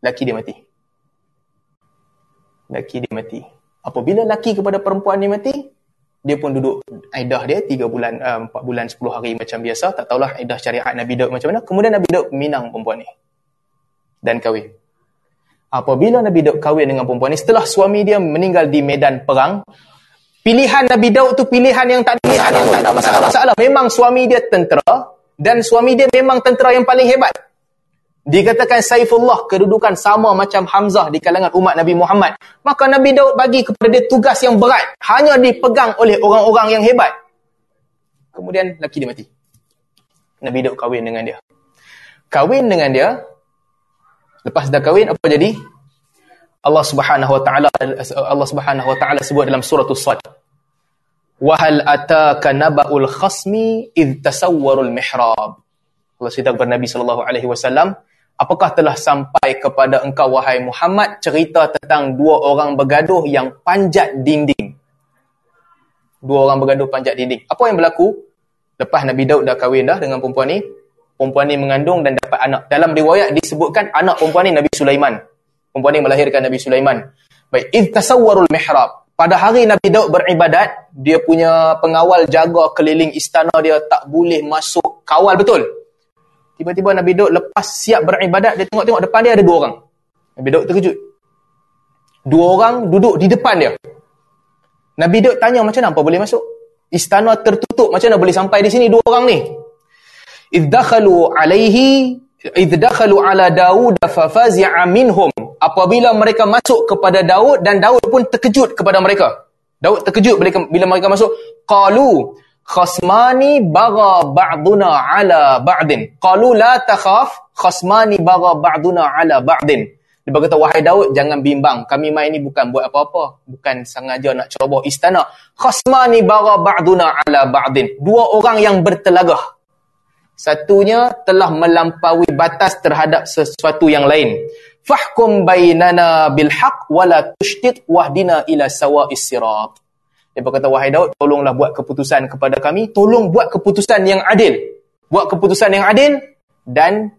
laki dia mati laki dia mati. Apabila laki kepada perempuan ni mati, dia pun duduk aidah dia 3 bulan, uh, 4 bulan, 10 hari macam biasa. Tak tahulah aidah syariat Nabi Daud macam mana. Kemudian Nabi Daud minang perempuan ni. Dan kahwin. Apabila Nabi Daud kahwin dengan perempuan ni, setelah suami dia meninggal di medan perang, pilihan Nabi Daud tu pilihan yang tak ada, ada masalah. masalah. Memang suami dia tentera dan suami dia memang tentera yang paling hebat. Dikatakan Saifullah kedudukan sama macam Hamzah di kalangan umat Nabi Muhammad. Maka Nabi Daud bagi kepada dia tugas yang berat. Hanya dipegang oleh orang-orang yang hebat. Kemudian laki dia mati. Nabi Daud kahwin dengan dia. Kahwin dengan dia. Lepas dah kahwin, apa jadi? Allah Subhanahu Wa Taala Allah Subhanahu Wa Taala sebut dalam surah As-Sad. Wahal ataka naba'ul khasmi id tasawwarul mihrab. Allah cerita kepada Nabi sallallahu alaihi wasallam, apakah telah sampai kepada engkau wahai Muhammad cerita tentang dua orang bergaduh yang panjat dinding. Dua orang bergaduh panjat dinding. Apa yang berlaku? Lepas Nabi Daud dah kahwin dah dengan perempuan ni, perempuan ni mengandung dan dapat anak. Dalam riwayat disebutkan anak perempuan ni Nabi Sulaiman. Perempuan ni melahirkan Nabi Sulaiman. Baik, id tasawwarul mihrab. Pada hari Nabi Daud beribadat, dia punya pengawal jaga keliling istana dia tak boleh masuk kawal betul. Tiba-tiba Nabi Daud lepas siap beribadat, dia tengok-tengok depan dia ada dua orang. Nabi Daud terkejut. Dua orang duduk di depan dia. Nabi Daud tanya macam mana apa boleh masuk? Istana tertutup, macam mana boleh sampai di sini dua orang ni? Idh dakhalu alaihi idh dakhalu ala Daud fafazi'a minhum. Apabila mereka masuk kepada Daud dan Daud pun terkejut kepada mereka. Daud terkejut bila mereka masuk. Qalu khasmani baga ba'duna ala ba'din. Qalu la takhaf khasmani baga ba'duna ala ba'din. Dia berkata, wahai Daud, jangan bimbang. Kami main ni bukan buat apa-apa. Bukan sengaja nak ceroboh istana. Khasmani baga ba'duna ala ba'din. Dua orang yang bertelagah. Satunya telah melampaui batas terhadap sesuatu yang lain. Fahkum bainana bilhaq wala tushtit wahdina ila sawa'is sirat. Dia berkata, wahai Daud, tolonglah buat keputusan kepada kami. Tolong buat keputusan yang adil. Buat keputusan yang adil dan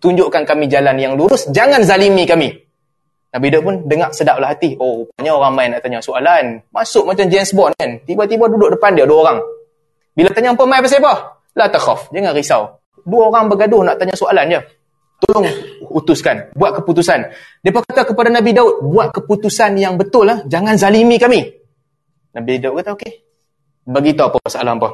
tunjukkan kami jalan yang lurus. Jangan zalimi kami. Nabi Daud pun dengar sedaplah hati. Oh, rupanya orang main nak tanya soalan. Masuk macam James Bond kan. Tiba-tiba duduk depan dia dua orang. Bila tanya apa main pasal apa? La takhaf. Jangan risau. Dua orang bergaduh nak tanya soalan je. Tolong utuskan. Buat keputusan. Dia kata kepada Nabi Daud, buat keputusan yang betul lah. Jangan zalimi kami. Nabi Daud kata, okey. Beritahu apa masalah apa.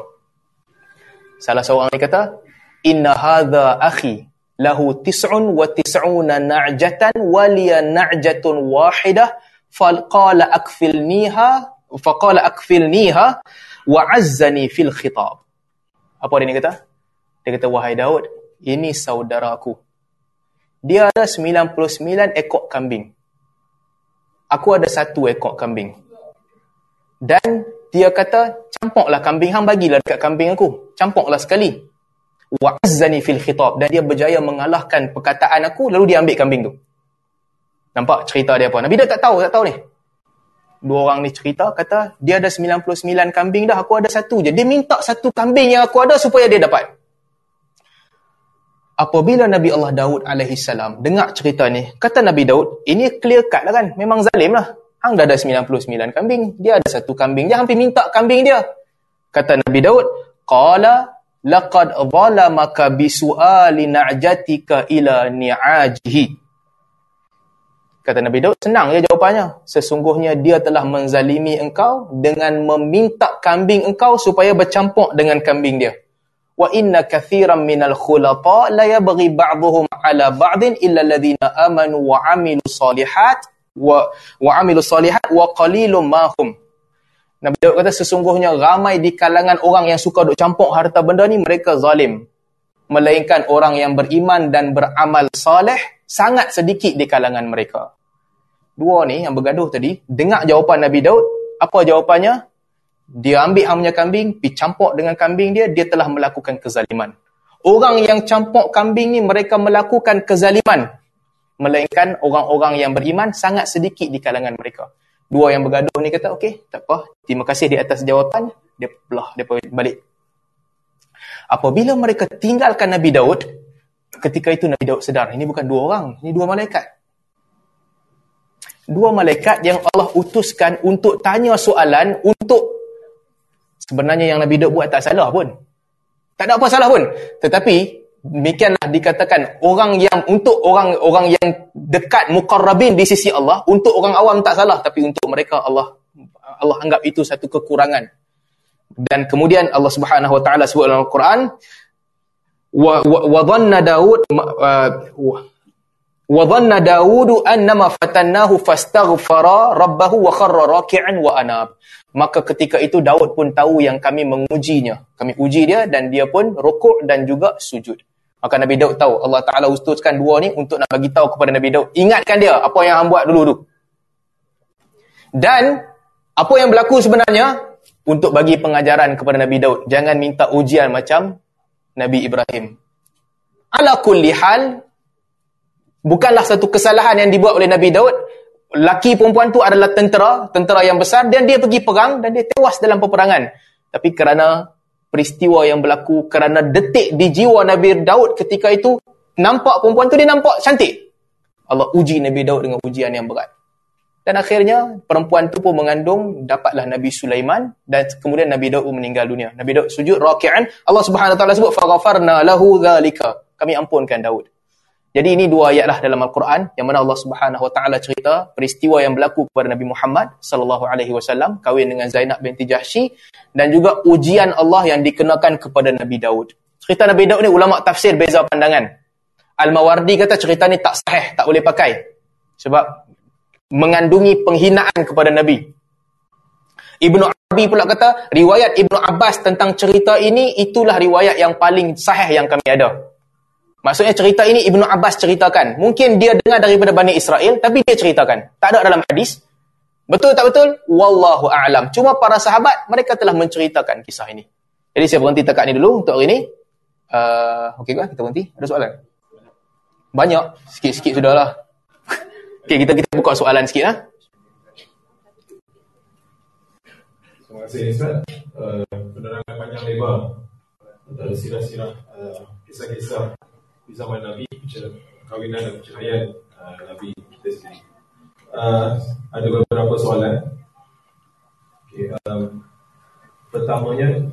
Salah seorang ni kata, Inna hadha akhi lahu tis'un wa tis'una na'jatan waliya na'jatun wahidah falqala akfilniha faqala akfilniha wa azzani fil khitab. Apa dia ni kata? Dia kata wahai Daud ini saudaraku. Dia ada 99 ekor kambing. Aku ada satu ekor kambing dan dia kata campoklah kambing hang bagilah dekat kambing aku. Campoklah sekali. Wa'azzani fil khitab. Dan dia berjaya mengalahkan perkataan aku lalu dia ambil kambing tu. Nampak cerita dia apa? Nabi dah tak tahu tak tahu ni. Dua orang ni cerita kata dia ada 99 kambing dah aku ada satu je. Dia minta satu kambing yang aku ada supaya dia dapat. Apabila Nabi Allah Daud alaihi salam dengar cerita ni kata Nabi Daud ini clear cut lah kan? Memang zalim lah hang dah ada 99 kambing. Dia ada satu kambing. Dia hampir minta kambing dia. Kata Nabi Daud qala laqad zalamaka bisu'ali na'jatika ila ni'ajihi. Kata Nabi Daud senang je jawapannya. Sesungguhnya dia telah menzalimi engkau dengan meminta kambing engkau supaya bercampur dengan kambing dia. Wa inna kathiran minal khulata la yabghi ba'dhum ala ba'din illa alladhina amanu wa 'amilu salihat wa wa 'amilu salihat wa qalilum ma hum Nabi Daud kata sesungguhnya ramai di kalangan orang yang suka duk campur harta benda ni mereka zalim. Melainkan orang yang beriman dan beramal soleh sangat sedikit di kalangan mereka. Dua ni yang bergaduh tadi, dengar jawapan Nabi Daud, apa jawapannya? Dia ambil hamnya kambing, pergi campur dengan kambing dia, dia telah melakukan kezaliman. Orang yang campur kambing ni mereka melakukan kezaliman. Melainkan orang-orang yang beriman sangat sedikit di kalangan mereka. Dua yang bergaduh ni kata, okey, tak apa. Terima kasih di atas jawapan. Dia belah, dia balik. Apabila mereka tinggalkan Nabi Daud, ketika itu Nabi Daud sedar, ini bukan dua orang, ini dua malaikat. Dua malaikat yang Allah utuskan untuk tanya soalan, untuk sebenarnya yang Nabi Daud buat tak salah pun. Tak ada apa salah pun. Tetapi, demikianlah dikatakan orang yang untuk orang orang yang dekat muqarrabin di sisi Allah untuk orang awam tak salah tapi untuk mereka Allah Allah anggap itu satu kekurangan. Dan kemudian Allah Subhanahu wa taala sebut dalam Al-Quran wa wa dhanna daud wa dhanna daud annama fatannahu fastaghfara rabbahu wa kharra raki'an wa anab. Maka ketika itu Daud pun tahu yang kami mengujinya. Kami uji dia dan dia pun rukuk dan juga sujud Maka Nabi Daud tahu Allah Ta'ala utuskan dua ni untuk nak bagi tahu kepada Nabi Daud. Ingatkan dia apa yang hang buat dulu tu. Dan apa yang berlaku sebenarnya untuk bagi pengajaran kepada Nabi Daud. Jangan minta ujian macam Nabi Ibrahim. Ala kulli hal bukanlah satu kesalahan yang dibuat oleh Nabi Daud. Laki perempuan tu adalah tentera, tentera yang besar dan dia pergi perang dan dia tewas dalam peperangan. Tapi kerana peristiwa yang berlaku kerana detik di jiwa Nabi Daud ketika itu nampak perempuan tu dia nampak cantik. Allah uji Nabi Daud dengan ujian yang berat. Dan akhirnya perempuan tu pun mengandung dapatlah Nabi Sulaiman dan kemudian Nabi Daud pun meninggal dunia. Nabi Daud sujud raki'an. Allah Subhanahu taala sebut faghafarna lahu dzalika. Kami ampunkan Daud. Jadi ini dua ayatlah dalam Al-Quran yang mana Allah Subhanahu Wa Taala cerita peristiwa yang berlaku kepada Nabi Muhammad sallallahu alaihi wasallam kahwin dengan Zainab binti Jahsy dan juga ujian Allah yang dikenakan kepada Nabi Daud. Cerita Nabi Daud ni ulama tafsir beza pandangan. Al-Mawardi kata cerita ni tak sahih, tak boleh pakai. Sebab mengandungi penghinaan kepada Nabi. Ibnu Arabi pula kata riwayat Ibnu Abbas tentang cerita ini itulah riwayat yang paling sahih yang kami ada. Maksudnya cerita ini Ibnu Abbas ceritakan. Mungkin dia dengar daripada Bani Israel, tapi dia ceritakan. Tak ada dalam hadis. Betul tak betul? Wallahu a'lam. Cuma para sahabat, mereka telah menceritakan kisah ini. Jadi saya berhenti tekat ni dulu untuk hari ini. Uh, Okey ke? Kita berhenti. Ada soalan? Banyak. Sikit-sikit sudahlah. Okey, kita kita buka soalan sikit lah. Terima kasih Ustaz. Uh, penerangan panjang lebar. Antara sirah-sirah, uh, kisah-kisah di zaman Nabi, kawinan dan percahayaan uh, Nabi kita sendiri. uh, ada beberapa soalan. Okay, um, pertamanya,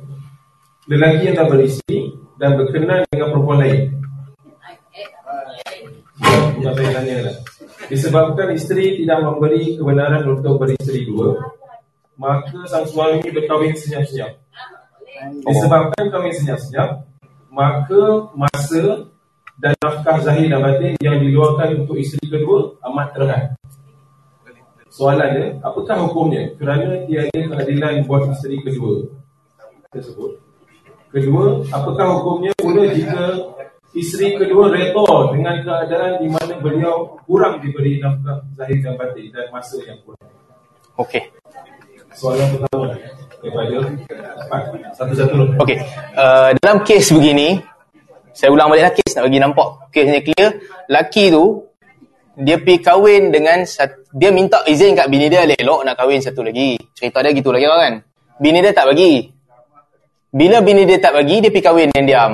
lelaki yang dah beristeri dan berkenan dengan perempuan lain. Bukan saya tanya lah. Disebabkan isteri tidak memberi kebenaran untuk beristeri dua, maka sang suami berkahwin senyap-senyap. Disebabkan kahwin senyap-senyap, maka masa dan nafkah zahir dan batin yang diluarkan untuk isteri kedua amat terhad. Soalan dia, apakah hukumnya kerana tiada keadilan buat isteri kedua tersebut? Kedua, apakah hukumnya pula jika isteri kedua redha dengan keadaan di mana beliau kurang diberi nafkah zahir dan batin dan masa yang kurang? Okey. Soalan pertama daripada satu-satu. Okey. Uh, dalam kes begini, saya ulang balik lah kes nak bagi nampak kesnya clear. Laki tu dia pergi kahwin dengan dia minta izin kat bini dia elok nak kahwin satu lagi. Cerita dia gitu lagi kan. Bini dia tak bagi. Bila bini dia tak bagi, dia pergi kahwin diam-diam.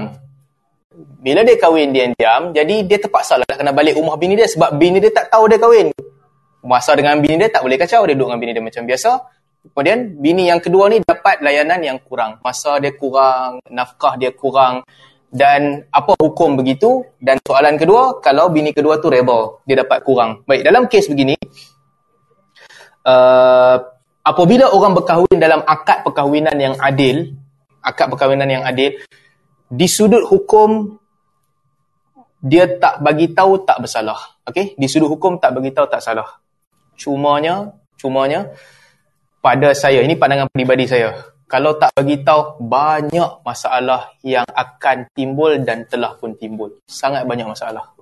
Bila dia kahwin diam-diam, jadi dia terpaksa lah nak kena balik rumah bini dia sebab bini dia tak tahu dia kahwin. Masa dengan bini dia tak boleh kacau, dia duduk dengan bini dia macam biasa. Kemudian bini yang kedua ni dapat layanan yang kurang. Masa dia kurang, nafkah dia kurang, dan apa hukum begitu? Dan soalan kedua kalau bini kedua tu rebel dia dapat kurang. Baik dalam kes begini uh, apabila orang berkahwin dalam akad perkahwinan yang adil akad perkahwinan yang adil di sudut hukum dia tak bagi tahu tak bersalah. Okey di sudut hukum tak bagi tahu tak salah. Cumanya cumanya pada saya ini pandangan peribadi saya kalau tak bagi tahu banyak masalah yang akan timbul dan telah pun timbul. Sangat banyak masalah.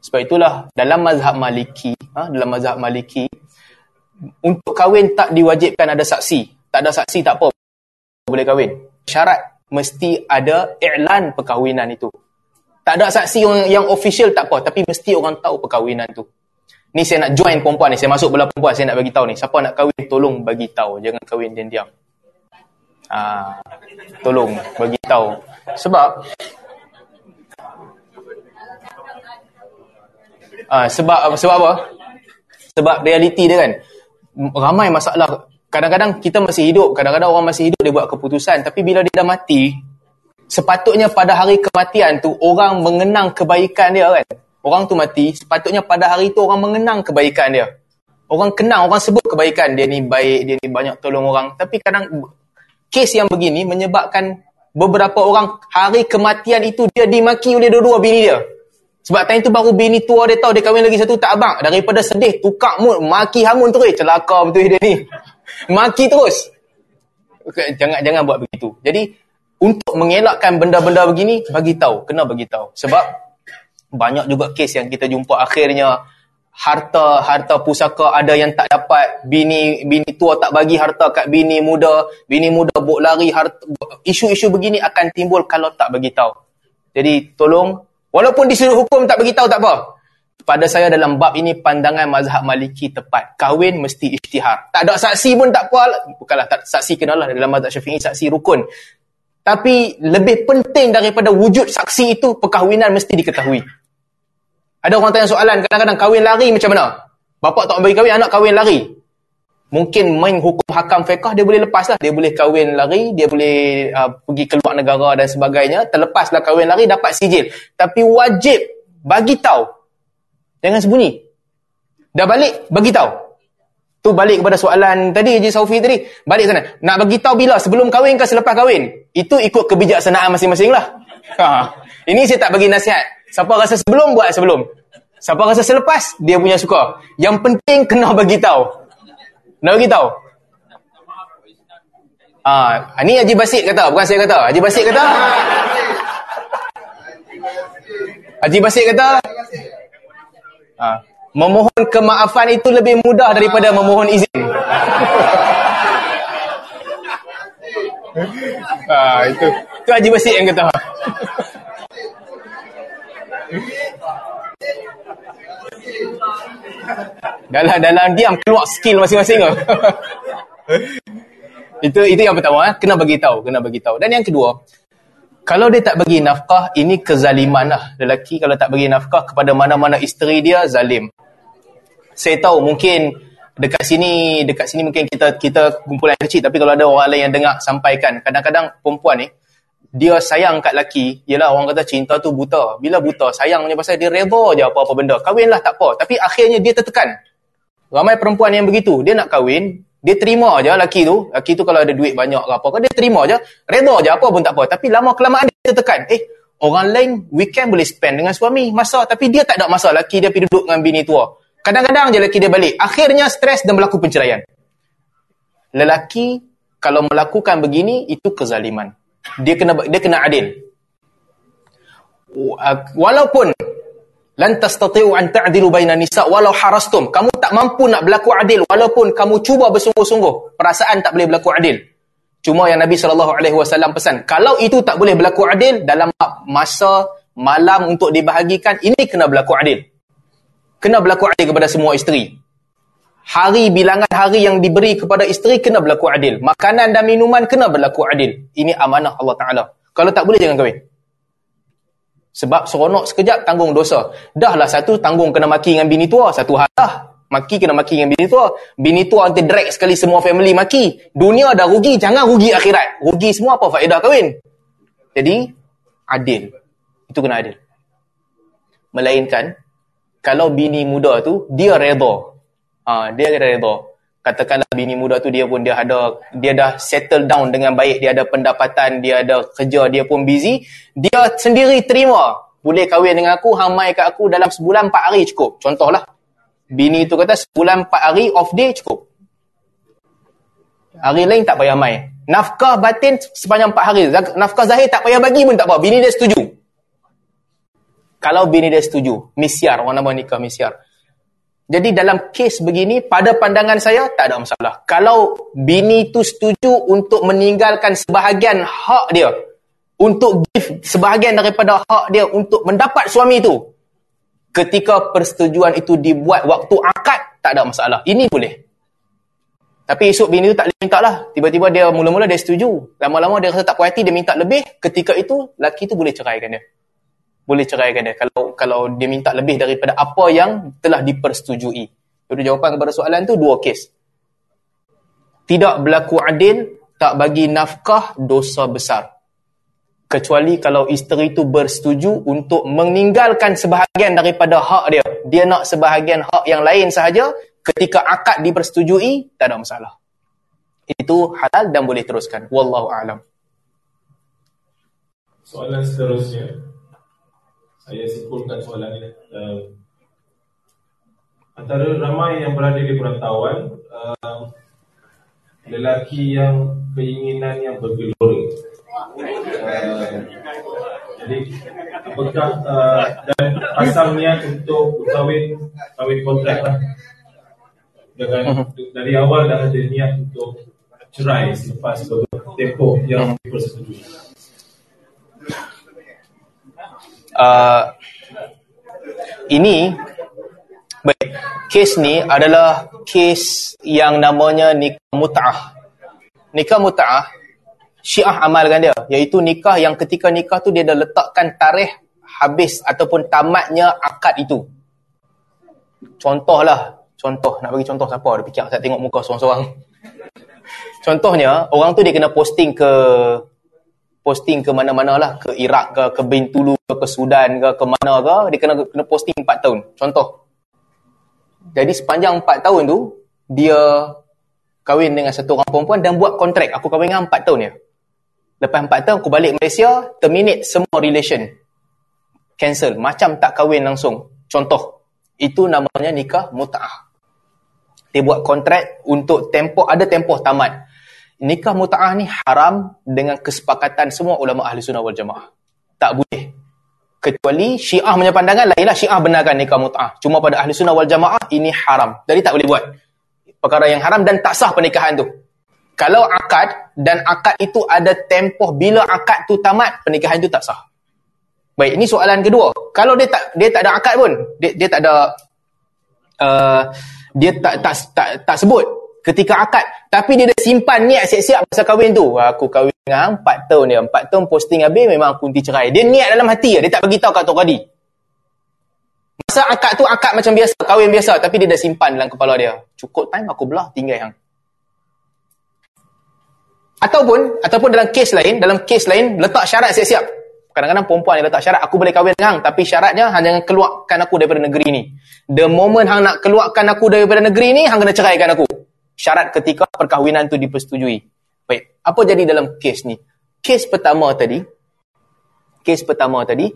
Sebab itulah dalam mazhab Maliki, ha, dalam mazhab Maliki untuk kahwin tak diwajibkan ada saksi. Tak ada saksi tak apa boleh kahwin. Syarat mesti ada iklan perkahwinan itu. Tak ada saksi yang, yang official tak apa tapi mesti orang tahu perkahwinan tu. Ni saya nak join perempuan ni, saya masuk belah perempuan saya nak bagi tahu ni. Siapa nak kahwin tolong bagi tahu, jangan kahwin diam-diam. Ha, tolong bagi tahu. Sebab ha, sebab sebab apa? Sebab realiti dia kan ramai masalah. Kadang-kadang kita masih hidup, kadang-kadang orang masih hidup dia buat keputusan tapi bila dia dah mati sepatutnya pada hari kematian tu orang mengenang kebaikan dia kan. Orang tu mati, sepatutnya pada hari tu orang mengenang kebaikan dia. Orang kenang, orang sebut kebaikan dia ni baik, dia ni banyak tolong orang. Tapi kadang kes yang begini menyebabkan beberapa orang hari kematian itu dia dimaki oleh dua-dua bini dia. Sebab time tu baru bini tua dia tahu dia kahwin lagi satu tak abang. Daripada sedih, tukar mood, maki hamun terus. Celaka betul dia ni. Maki terus. Okay, jangan jangan buat begitu. Jadi, untuk mengelakkan benda-benda begini, bagi tahu. Kena bagi tahu. Sebab, banyak juga kes yang kita jumpa akhirnya harta harta pusaka ada yang tak dapat bini bini tua tak bagi harta kat bini muda bini muda buk lari harta isu-isu begini akan timbul kalau tak bagi tahu. Jadi tolong walaupun di sudut hukum tak bagi tahu tak apa pada saya dalam bab ini pandangan mazhab maliki tepat. Kahwin mesti isytihar. Tak ada saksi pun tak apa bukanlah tak saksi kenalah dalam mazhab syafi'i saksi rukun. Tapi lebih penting daripada wujud saksi itu perkahwinan mesti diketahui ada orang tanya soalan, kadang-kadang kahwin lari macam mana? Bapak tak bagi kahwin, anak kahwin lari. Mungkin main hukum hakam fiqah, dia boleh lepas lah. Dia boleh kahwin lari, dia boleh uh, pergi keluar negara dan sebagainya. Terlepaslah kahwin lari, dapat sijil. Tapi wajib bagi tahu. Jangan sembunyi. Dah balik, bagi tahu. Tu balik kepada soalan tadi, Haji Saufi tadi. Balik sana. Nak bagi tahu bila? Sebelum kahwin ke selepas kahwin? Itu ikut kebijaksanaan masing-masing lah. Ha. Ini saya tak bagi nasihat. Siapa rasa sebelum, buat sebelum. Siapa rasa selepas, dia punya suka. Yang penting, kena bagi tahu. Kena bagi tahu. Ah, ini Haji Basit kata, bukan saya kata. Haji Basit kata. Haji Basit kata. Ah, memohon kemaafan itu lebih mudah daripada memohon izin. ah, itu. Itu Haji Basit yang kata. Dalam dalam diam keluar skill masing-masing itu itu yang pertama eh. kena bagi tahu kena bagi tahu dan yang kedua kalau dia tak bagi nafkah ini kezaliman lah. Lelaki kalau tak bagi nafkah kepada mana-mana isteri dia zalim. Saya tahu mungkin dekat sini dekat sini mungkin kita kita kumpulan kecil tapi kalau ada orang lain yang dengar sampaikan. Kadang-kadang perempuan ni dia sayang kat lelaki ialah orang kata cinta tu buta. Bila buta sayangnya pasal dia reda je apa-apa benda. Kahwinlah tak apa. Tapi akhirnya dia tertekan. Ramai perempuan yang begitu. Dia nak kahwin dia terima aja lelaki tu. Lelaki tu kalau ada duit banyak ke apa dia terima aja reda je apa pun tak apa. Tapi lama kelamaan dia tertekan. Eh orang lain weekend boleh spend dengan suami. Masa tapi dia tak ada masa. Lelaki dia pergi duduk dengan bini tua. Kadang-kadang je lelaki dia balik. Akhirnya stres dan berlaku perceraian. Lelaki kalau melakukan begini itu kezaliman. Dia kena dia kena adil. Walaupun lan tastati'u an ta'dilu bainan nisa walau harastum. Kamu tak mampu nak berlaku adil walaupun kamu cuba bersungguh-sungguh. Perasaan tak boleh berlaku adil. Cuma yang Nabi SAW pesan, kalau itu tak boleh berlaku adil dalam masa malam untuk dibahagikan, ini kena berlaku adil kena berlaku adil kepada semua isteri. Hari bilangan hari yang diberi kepada isteri kena berlaku adil. Makanan dan minuman kena berlaku adil. Ini amanah Allah Ta'ala. Kalau tak boleh jangan kahwin. Sebab seronok sekejap tanggung dosa. Dahlah satu tanggung kena maki dengan bini tua. Satu hal lah. Maki kena maki dengan bini tua. Bini tua nanti drag sekali semua family maki. Dunia dah rugi. Jangan rugi akhirat. Rugi semua apa faedah kahwin. Jadi, adil. Itu kena adil. Melainkan, kalau bini muda tu dia redha. Ha, dia redha. Katakanlah bini muda tu dia pun dia ada dia dah settle down dengan baik, dia ada pendapatan, dia ada kerja, dia pun busy, dia sendiri terima. Boleh kahwin dengan aku, hamai kat aku dalam sebulan 4 hari cukup. Contohlah. Bini tu kata sebulan 4 hari off day cukup. Hari lain tak payah mai. Nafkah batin sepanjang 4 hari. Nafkah zahir tak payah bagi pun tak apa. Bini dia setuju. Kalau bini dia setuju. Misyar, orang nama nikah misyar. Jadi dalam kes begini, pada pandangan saya, tak ada masalah. Kalau bini tu setuju untuk meninggalkan sebahagian hak dia, untuk give sebahagian daripada hak dia untuk mendapat suami tu, ketika persetujuan itu dibuat waktu akad, tak ada masalah. Ini boleh. Tapi esok bini tu tak boleh minta lah. Tiba-tiba dia mula-mula dia setuju. Lama-lama dia rasa tak puas hati, dia minta lebih. Ketika itu, lelaki tu boleh ceraikan dia boleh ceraikan dia kalau kalau dia minta lebih daripada apa yang telah dipersetujui. Jadi jawapan kepada soalan tu dua kes. Tidak berlaku adil, tak bagi nafkah dosa besar. Kecuali kalau isteri itu bersetuju untuk meninggalkan sebahagian daripada hak dia. Dia nak sebahagian hak yang lain sahaja, ketika akad dipersetujui, tak ada masalah. Itu halal dan boleh teruskan. Wallahu a'lam. Soalan seterusnya saya simpulkan soalan ini. Uh, antara ramai yang berada di perantauan, uh, lelaki yang keinginan yang bergelora. Uh, jadi, apakah uh, dan pasang niat untuk berkahwin, kahwin kontrak lah. Dengan, dari awal dah ada niat untuk cerai selepas beberapa tempoh yang dipersetujui. Uh, ini baik kes ni adalah kes yang namanya nikah mut'ah. Nikah mut'ah syiah amalkan dia iaitu nikah yang ketika nikah tu dia dah letakkan tarikh habis ataupun tamatnya akad itu. Contohlah contoh nak bagi contoh siapa? Ada fikir saya tengok muka seorang-seorang. Contohnya orang tu dia kena posting ke posting ke mana-mana lah. Ke Iraq ke ke Bintulu ke, ke Sudan ke ke mana ke dia kena kena posting 4 tahun. Contoh. Jadi sepanjang 4 tahun tu dia kahwin dengan satu orang perempuan dan buat kontrak aku kahwin dengan 4 tahun ya. Lepas 4 tahun aku balik Malaysia terminate semua relation. Cancel. Macam tak kahwin langsung. Contoh. Itu namanya nikah mut'ah. Dia buat kontrak untuk tempoh ada tempoh tamat nikah muta'ah ni haram dengan kesepakatan semua ulama ahli sunnah wal jamaah. Tak boleh. Kecuali syiah punya pandangan lainlah syiah benarkan nikah muta'ah. Cuma pada ahli sunnah wal jamaah ini haram. Jadi tak boleh buat. Perkara yang haram dan tak sah pernikahan tu. Kalau akad dan akad itu ada tempoh bila akad tu tamat, pernikahan itu tak sah. Baik, ini soalan kedua. Kalau dia tak dia tak ada akad pun, dia, dia tak ada uh, dia tak tak tak, tak sebut ketika akad tapi dia dah simpan niat siap-siap masa kahwin tu aku kahwin dengan 4 tahun dia 4 tahun posting habis memang aku nanti cerai dia niat dalam hati dia tak bagi tahu kat Tok Kadi Masa akad tu akad macam biasa, kahwin biasa tapi dia dah simpan dalam kepala dia. Cukup time aku belah tinggal hang. Ataupun ataupun dalam kes lain, dalam kes lain letak syarat siap-siap. Kadang-kadang perempuan yang letak syarat aku boleh kahwin dengan hang tapi syaratnya hang jangan keluarkan aku daripada negeri ni. The moment hang nak keluarkan aku daripada negeri ni, hang kena ceraikan aku. Syarat ketika perkahwinan tu dipersetujui. Baik, apa jadi dalam kes ni? Kes pertama tadi, kes pertama tadi,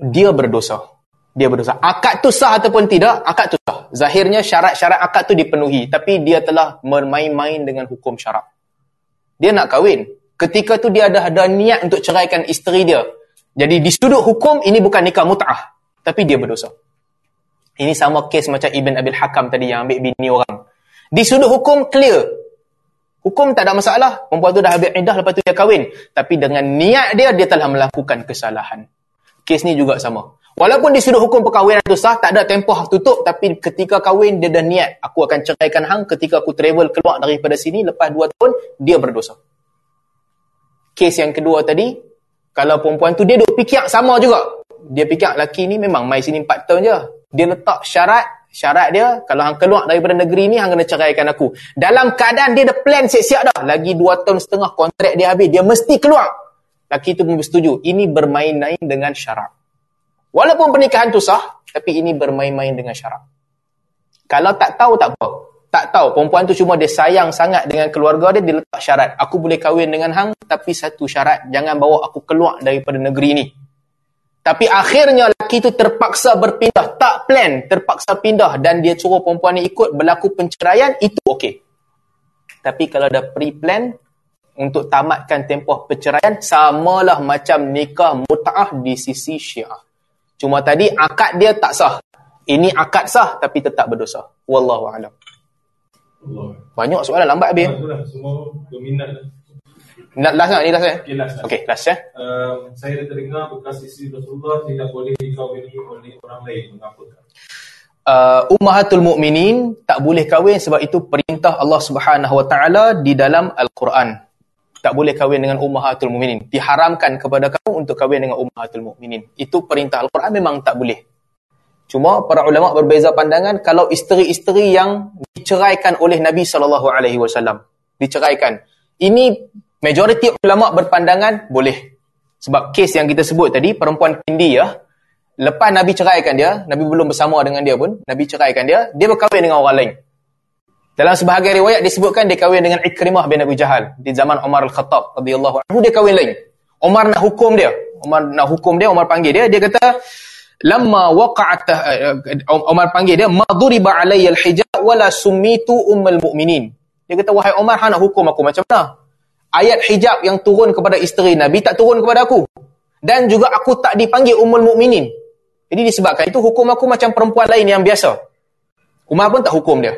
dia berdosa. Dia berdosa. Akad tu sah ataupun tidak, akad tu sah. Zahirnya syarat-syarat akad tu dipenuhi. Tapi dia telah bermain-main dengan hukum syarat. Dia nak kahwin. Ketika tu dia ada ada niat untuk ceraikan isteri dia. Jadi di sudut hukum, ini bukan nikah mut'ah. Tapi dia berdosa. Ini sama kes macam Ibn Abil Hakam tadi yang ambil bini orang. Di sudut hukum, clear. Hukum tak ada masalah. Perempuan tu dah habis iddah lepas tu dia kahwin. Tapi dengan niat dia, dia telah melakukan kesalahan. Kes ni juga sama. Walaupun di sudut hukum perkahwinan tu sah, tak ada tempoh tutup. Tapi ketika kahwin, dia dah niat. Aku akan ceraikan hang ketika aku travel keluar daripada sini. Lepas dua tahun, dia berdosa. Kes yang kedua tadi, kalau perempuan tu dia duk fikir sama juga. Dia fikir lelaki ni memang mai sini empat tahun je. Dia letak syarat, syarat dia, kalau hang keluar daripada negeri ni, hang kena ceraikan aku. Dalam keadaan dia dah plan siap-siap dah. Lagi dua tahun setengah kontrak dia habis. Dia mesti keluar. Lelaki tu pun bersetuju. Ini bermain-main dengan syarat. Walaupun pernikahan tu sah, tapi ini bermain-main dengan syarat. Kalau tak tahu, tak apa. Tak tahu, perempuan tu cuma dia sayang sangat dengan keluarga dia, dia letak syarat. Aku boleh kahwin dengan hang, tapi satu syarat. Jangan bawa aku keluar daripada negeri ni. Tapi akhirnya lelaki tu terpaksa berpindah. Tak plan, terpaksa pindah. Dan dia suruh perempuan ni ikut berlaku penceraian, itu okey. Tapi kalau dah pre-plan, untuk tamatkan tempoh perceraian, samalah macam nikah muta'ah di sisi syiah. Cuma tadi akad dia tak sah. Ini akad sah tapi tetap berdosa. Wallahu a'lam. Banyak soalan lambat habis. Semua berminat. Nak last tak? Ni last eh? Okay, last. Okey, last ya. Um, saya terdengar bekas isteri Rasulullah tidak boleh dikahwini oleh orang lain. Mengapa? Uh, Ummahatul Mukminin tak boleh kahwin sebab itu perintah Allah Subhanahu Wa Taala di dalam Al-Quran tak boleh kahwin dengan ummahatul mukminin. Diharamkan kepada kamu untuk kahwin dengan ummahatul mukminin. Itu perintah Al-Quran memang tak boleh. Cuma para ulama berbeza pandangan kalau isteri-isteri yang diceraikan oleh Nabi sallallahu alaihi wasallam diceraikan. Ini majoriti ulama berpandangan boleh. Sebab kes yang kita sebut tadi perempuan Kindi ya, lepas Nabi ceraikan dia, Nabi belum bersama dengan dia pun, Nabi ceraikan dia, dia berkahwin dengan orang lain. Dalam sebahagian riwayat disebutkan dia kahwin dengan Ikrimah bin Abi Jahal di zaman Umar Al-Khattab radhiyallahu anhu dia kahwin lain. Umar nak hukum dia. Umar nak hukum dia, Umar panggil dia, dia kata lamma waqa'at uh, Umar panggil dia maduriba alayya al-hijab wala sumitu ummul mu'minin. Dia kata wahai Umar hang nak hukum aku macam mana? Ayat hijab yang turun kepada isteri Nabi tak turun kepada aku. Dan juga aku tak dipanggil ummul mukminin. Jadi disebabkan itu hukum aku macam perempuan lain yang biasa. Umar pun tak hukum dia.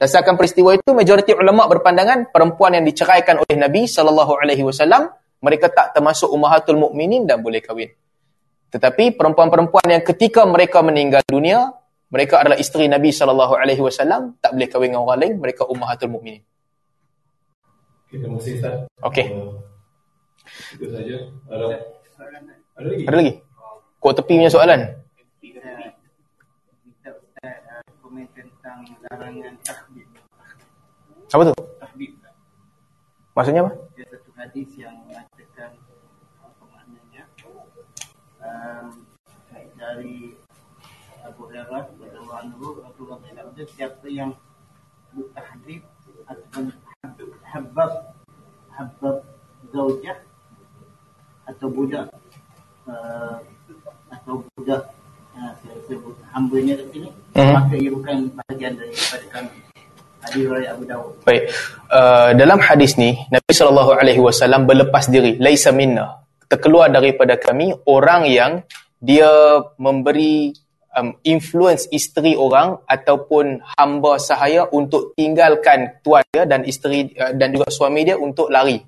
Dasarkan peristiwa itu, majoriti ulama berpandangan perempuan yang diceraikan oleh Nabi wasallam mereka tak termasuk ummahatul mukminin dan boleh kahwin. Tetapi perempuan-perempuan yang ketika mereka meninggal dunia, mereka adalah isteri Nabi wasallam, tak boleh kahwin dengan orang lain, mereka ummahatul mukminin. Terima kasih Ustaz. Okey. Uh, itu saja. Ada, ada lagi? Ada lagi? Kau tepi punya soalan. larangan tahbib. Apa tu? Tahbib. Maksudnya apa? Dia satu hadis yang mengatakan apa maknanya um, dari Abu Hurairah radhiyallahu anhu Rasulullah SAW siapa yang bertahdib ataupun habab habab zaujah atau budak uh, atau budak uh, saya sebut hambanya kat sini Mhm. maka ia bukan bahagian daripada kami hadis riwayat Abu Dawud Baik. Uh, dalam hadis ni Nabi sallallahu alaihi wasallam berlepas diri, laisa minna. Terkeluar daripada kami orang yang dia memberi um, influence isteri orang ataupun hamba sahaya untuk tinggalkan tuan dia dan isteri uh, dan juga suami dia untuk lari.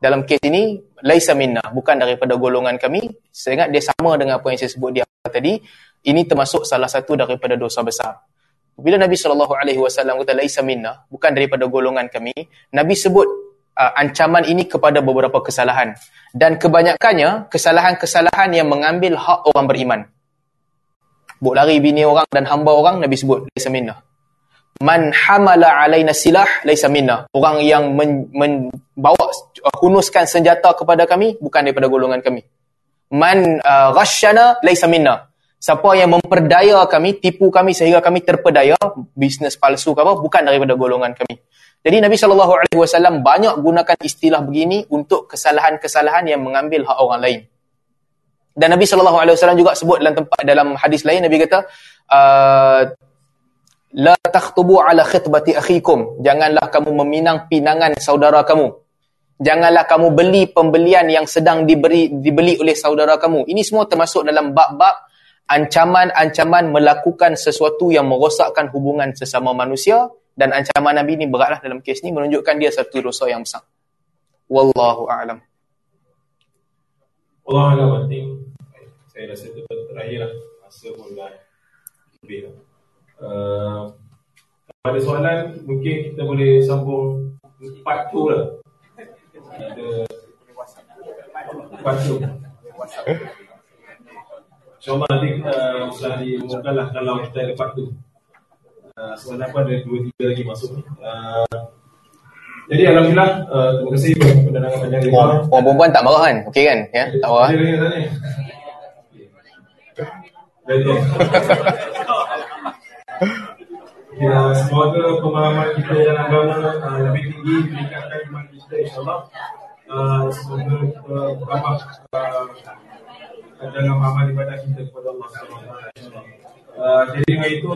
Dalam kes ini laisa minna, bukan daripada golongan kami. Saya ingat dia sama dengan apa yang saya sebut di awal tadi. Ini termasuk salah satu daripada dosa besar. Bila Nabi SAW kata laisa minna, bukan daripada golongan kami, Nabi sebut uh, ancaman ini kepada beberapa kesalahan. Dan kebanyakannya kesalahan-kesalahan yang mengambil hak orang beriman. Buk lari bini orang dan hamba orang, Nabi sebut, laisa minna. Man hamala alaina silah, laisa minna. Orang yang men, membawa, uh, hunuskan senjata kepada kami, bukan daripada golongan kami. Man uh, ghashana, laisa minna. Siapa yang memperdaya kami, tipu kami sehingga kami terpedaya, bisnes palsu ke apa, bukan daripada golongan kami. Jadi Nabi SAW banyak gunakan istilah begini untuk kesalahan-kesalahan yang mengambil hak orang lain. Dan Nabi SAW juga sebut dalam tempat dalam hadis lain Nabi kata uh, la takhtubu ala khitbati akhikum. Janganlah kamu meminang pinangan saudara kamu. Janganlah kamu beli pembelian yang sedang diberi dibeli oleh saudara kamu. Ini semua termasuk dalam bab-bab ancaman-ancaman melakukan sesuatu yang merosakkan hubungan sesama manusia. Dan ancaman Nabi ini beratlah dalam kes ni menunjukkan dia satu dosa yang besar. Wallahu a'lam Allah Alam Saya rasa itu terakhir lah Masa pun dah lebih lah. Uh, Pada soalan Mungkin kita boleh sambung Part tu lah. Ada Part tu InsyaAllah nanti kita Setelah diumumkan lah Kalau kita ada part tu uh, Soalan pun ada dua tiga lagi masuk uh, jadi alhamdulillah uh, terima kasih kepada penerangan panjang lebar. Orang, orang perempuan tak marah kan? Okey kan? Ya, tak marah. Ya, semoga pemahaman kita dalam agama uh, lebih tinggi meningkatkan iman kita insyaAllah uh, semoga kita bertambah uh, dalam amal ibadah kita kepada Allah SWT uh, jadi dengan itu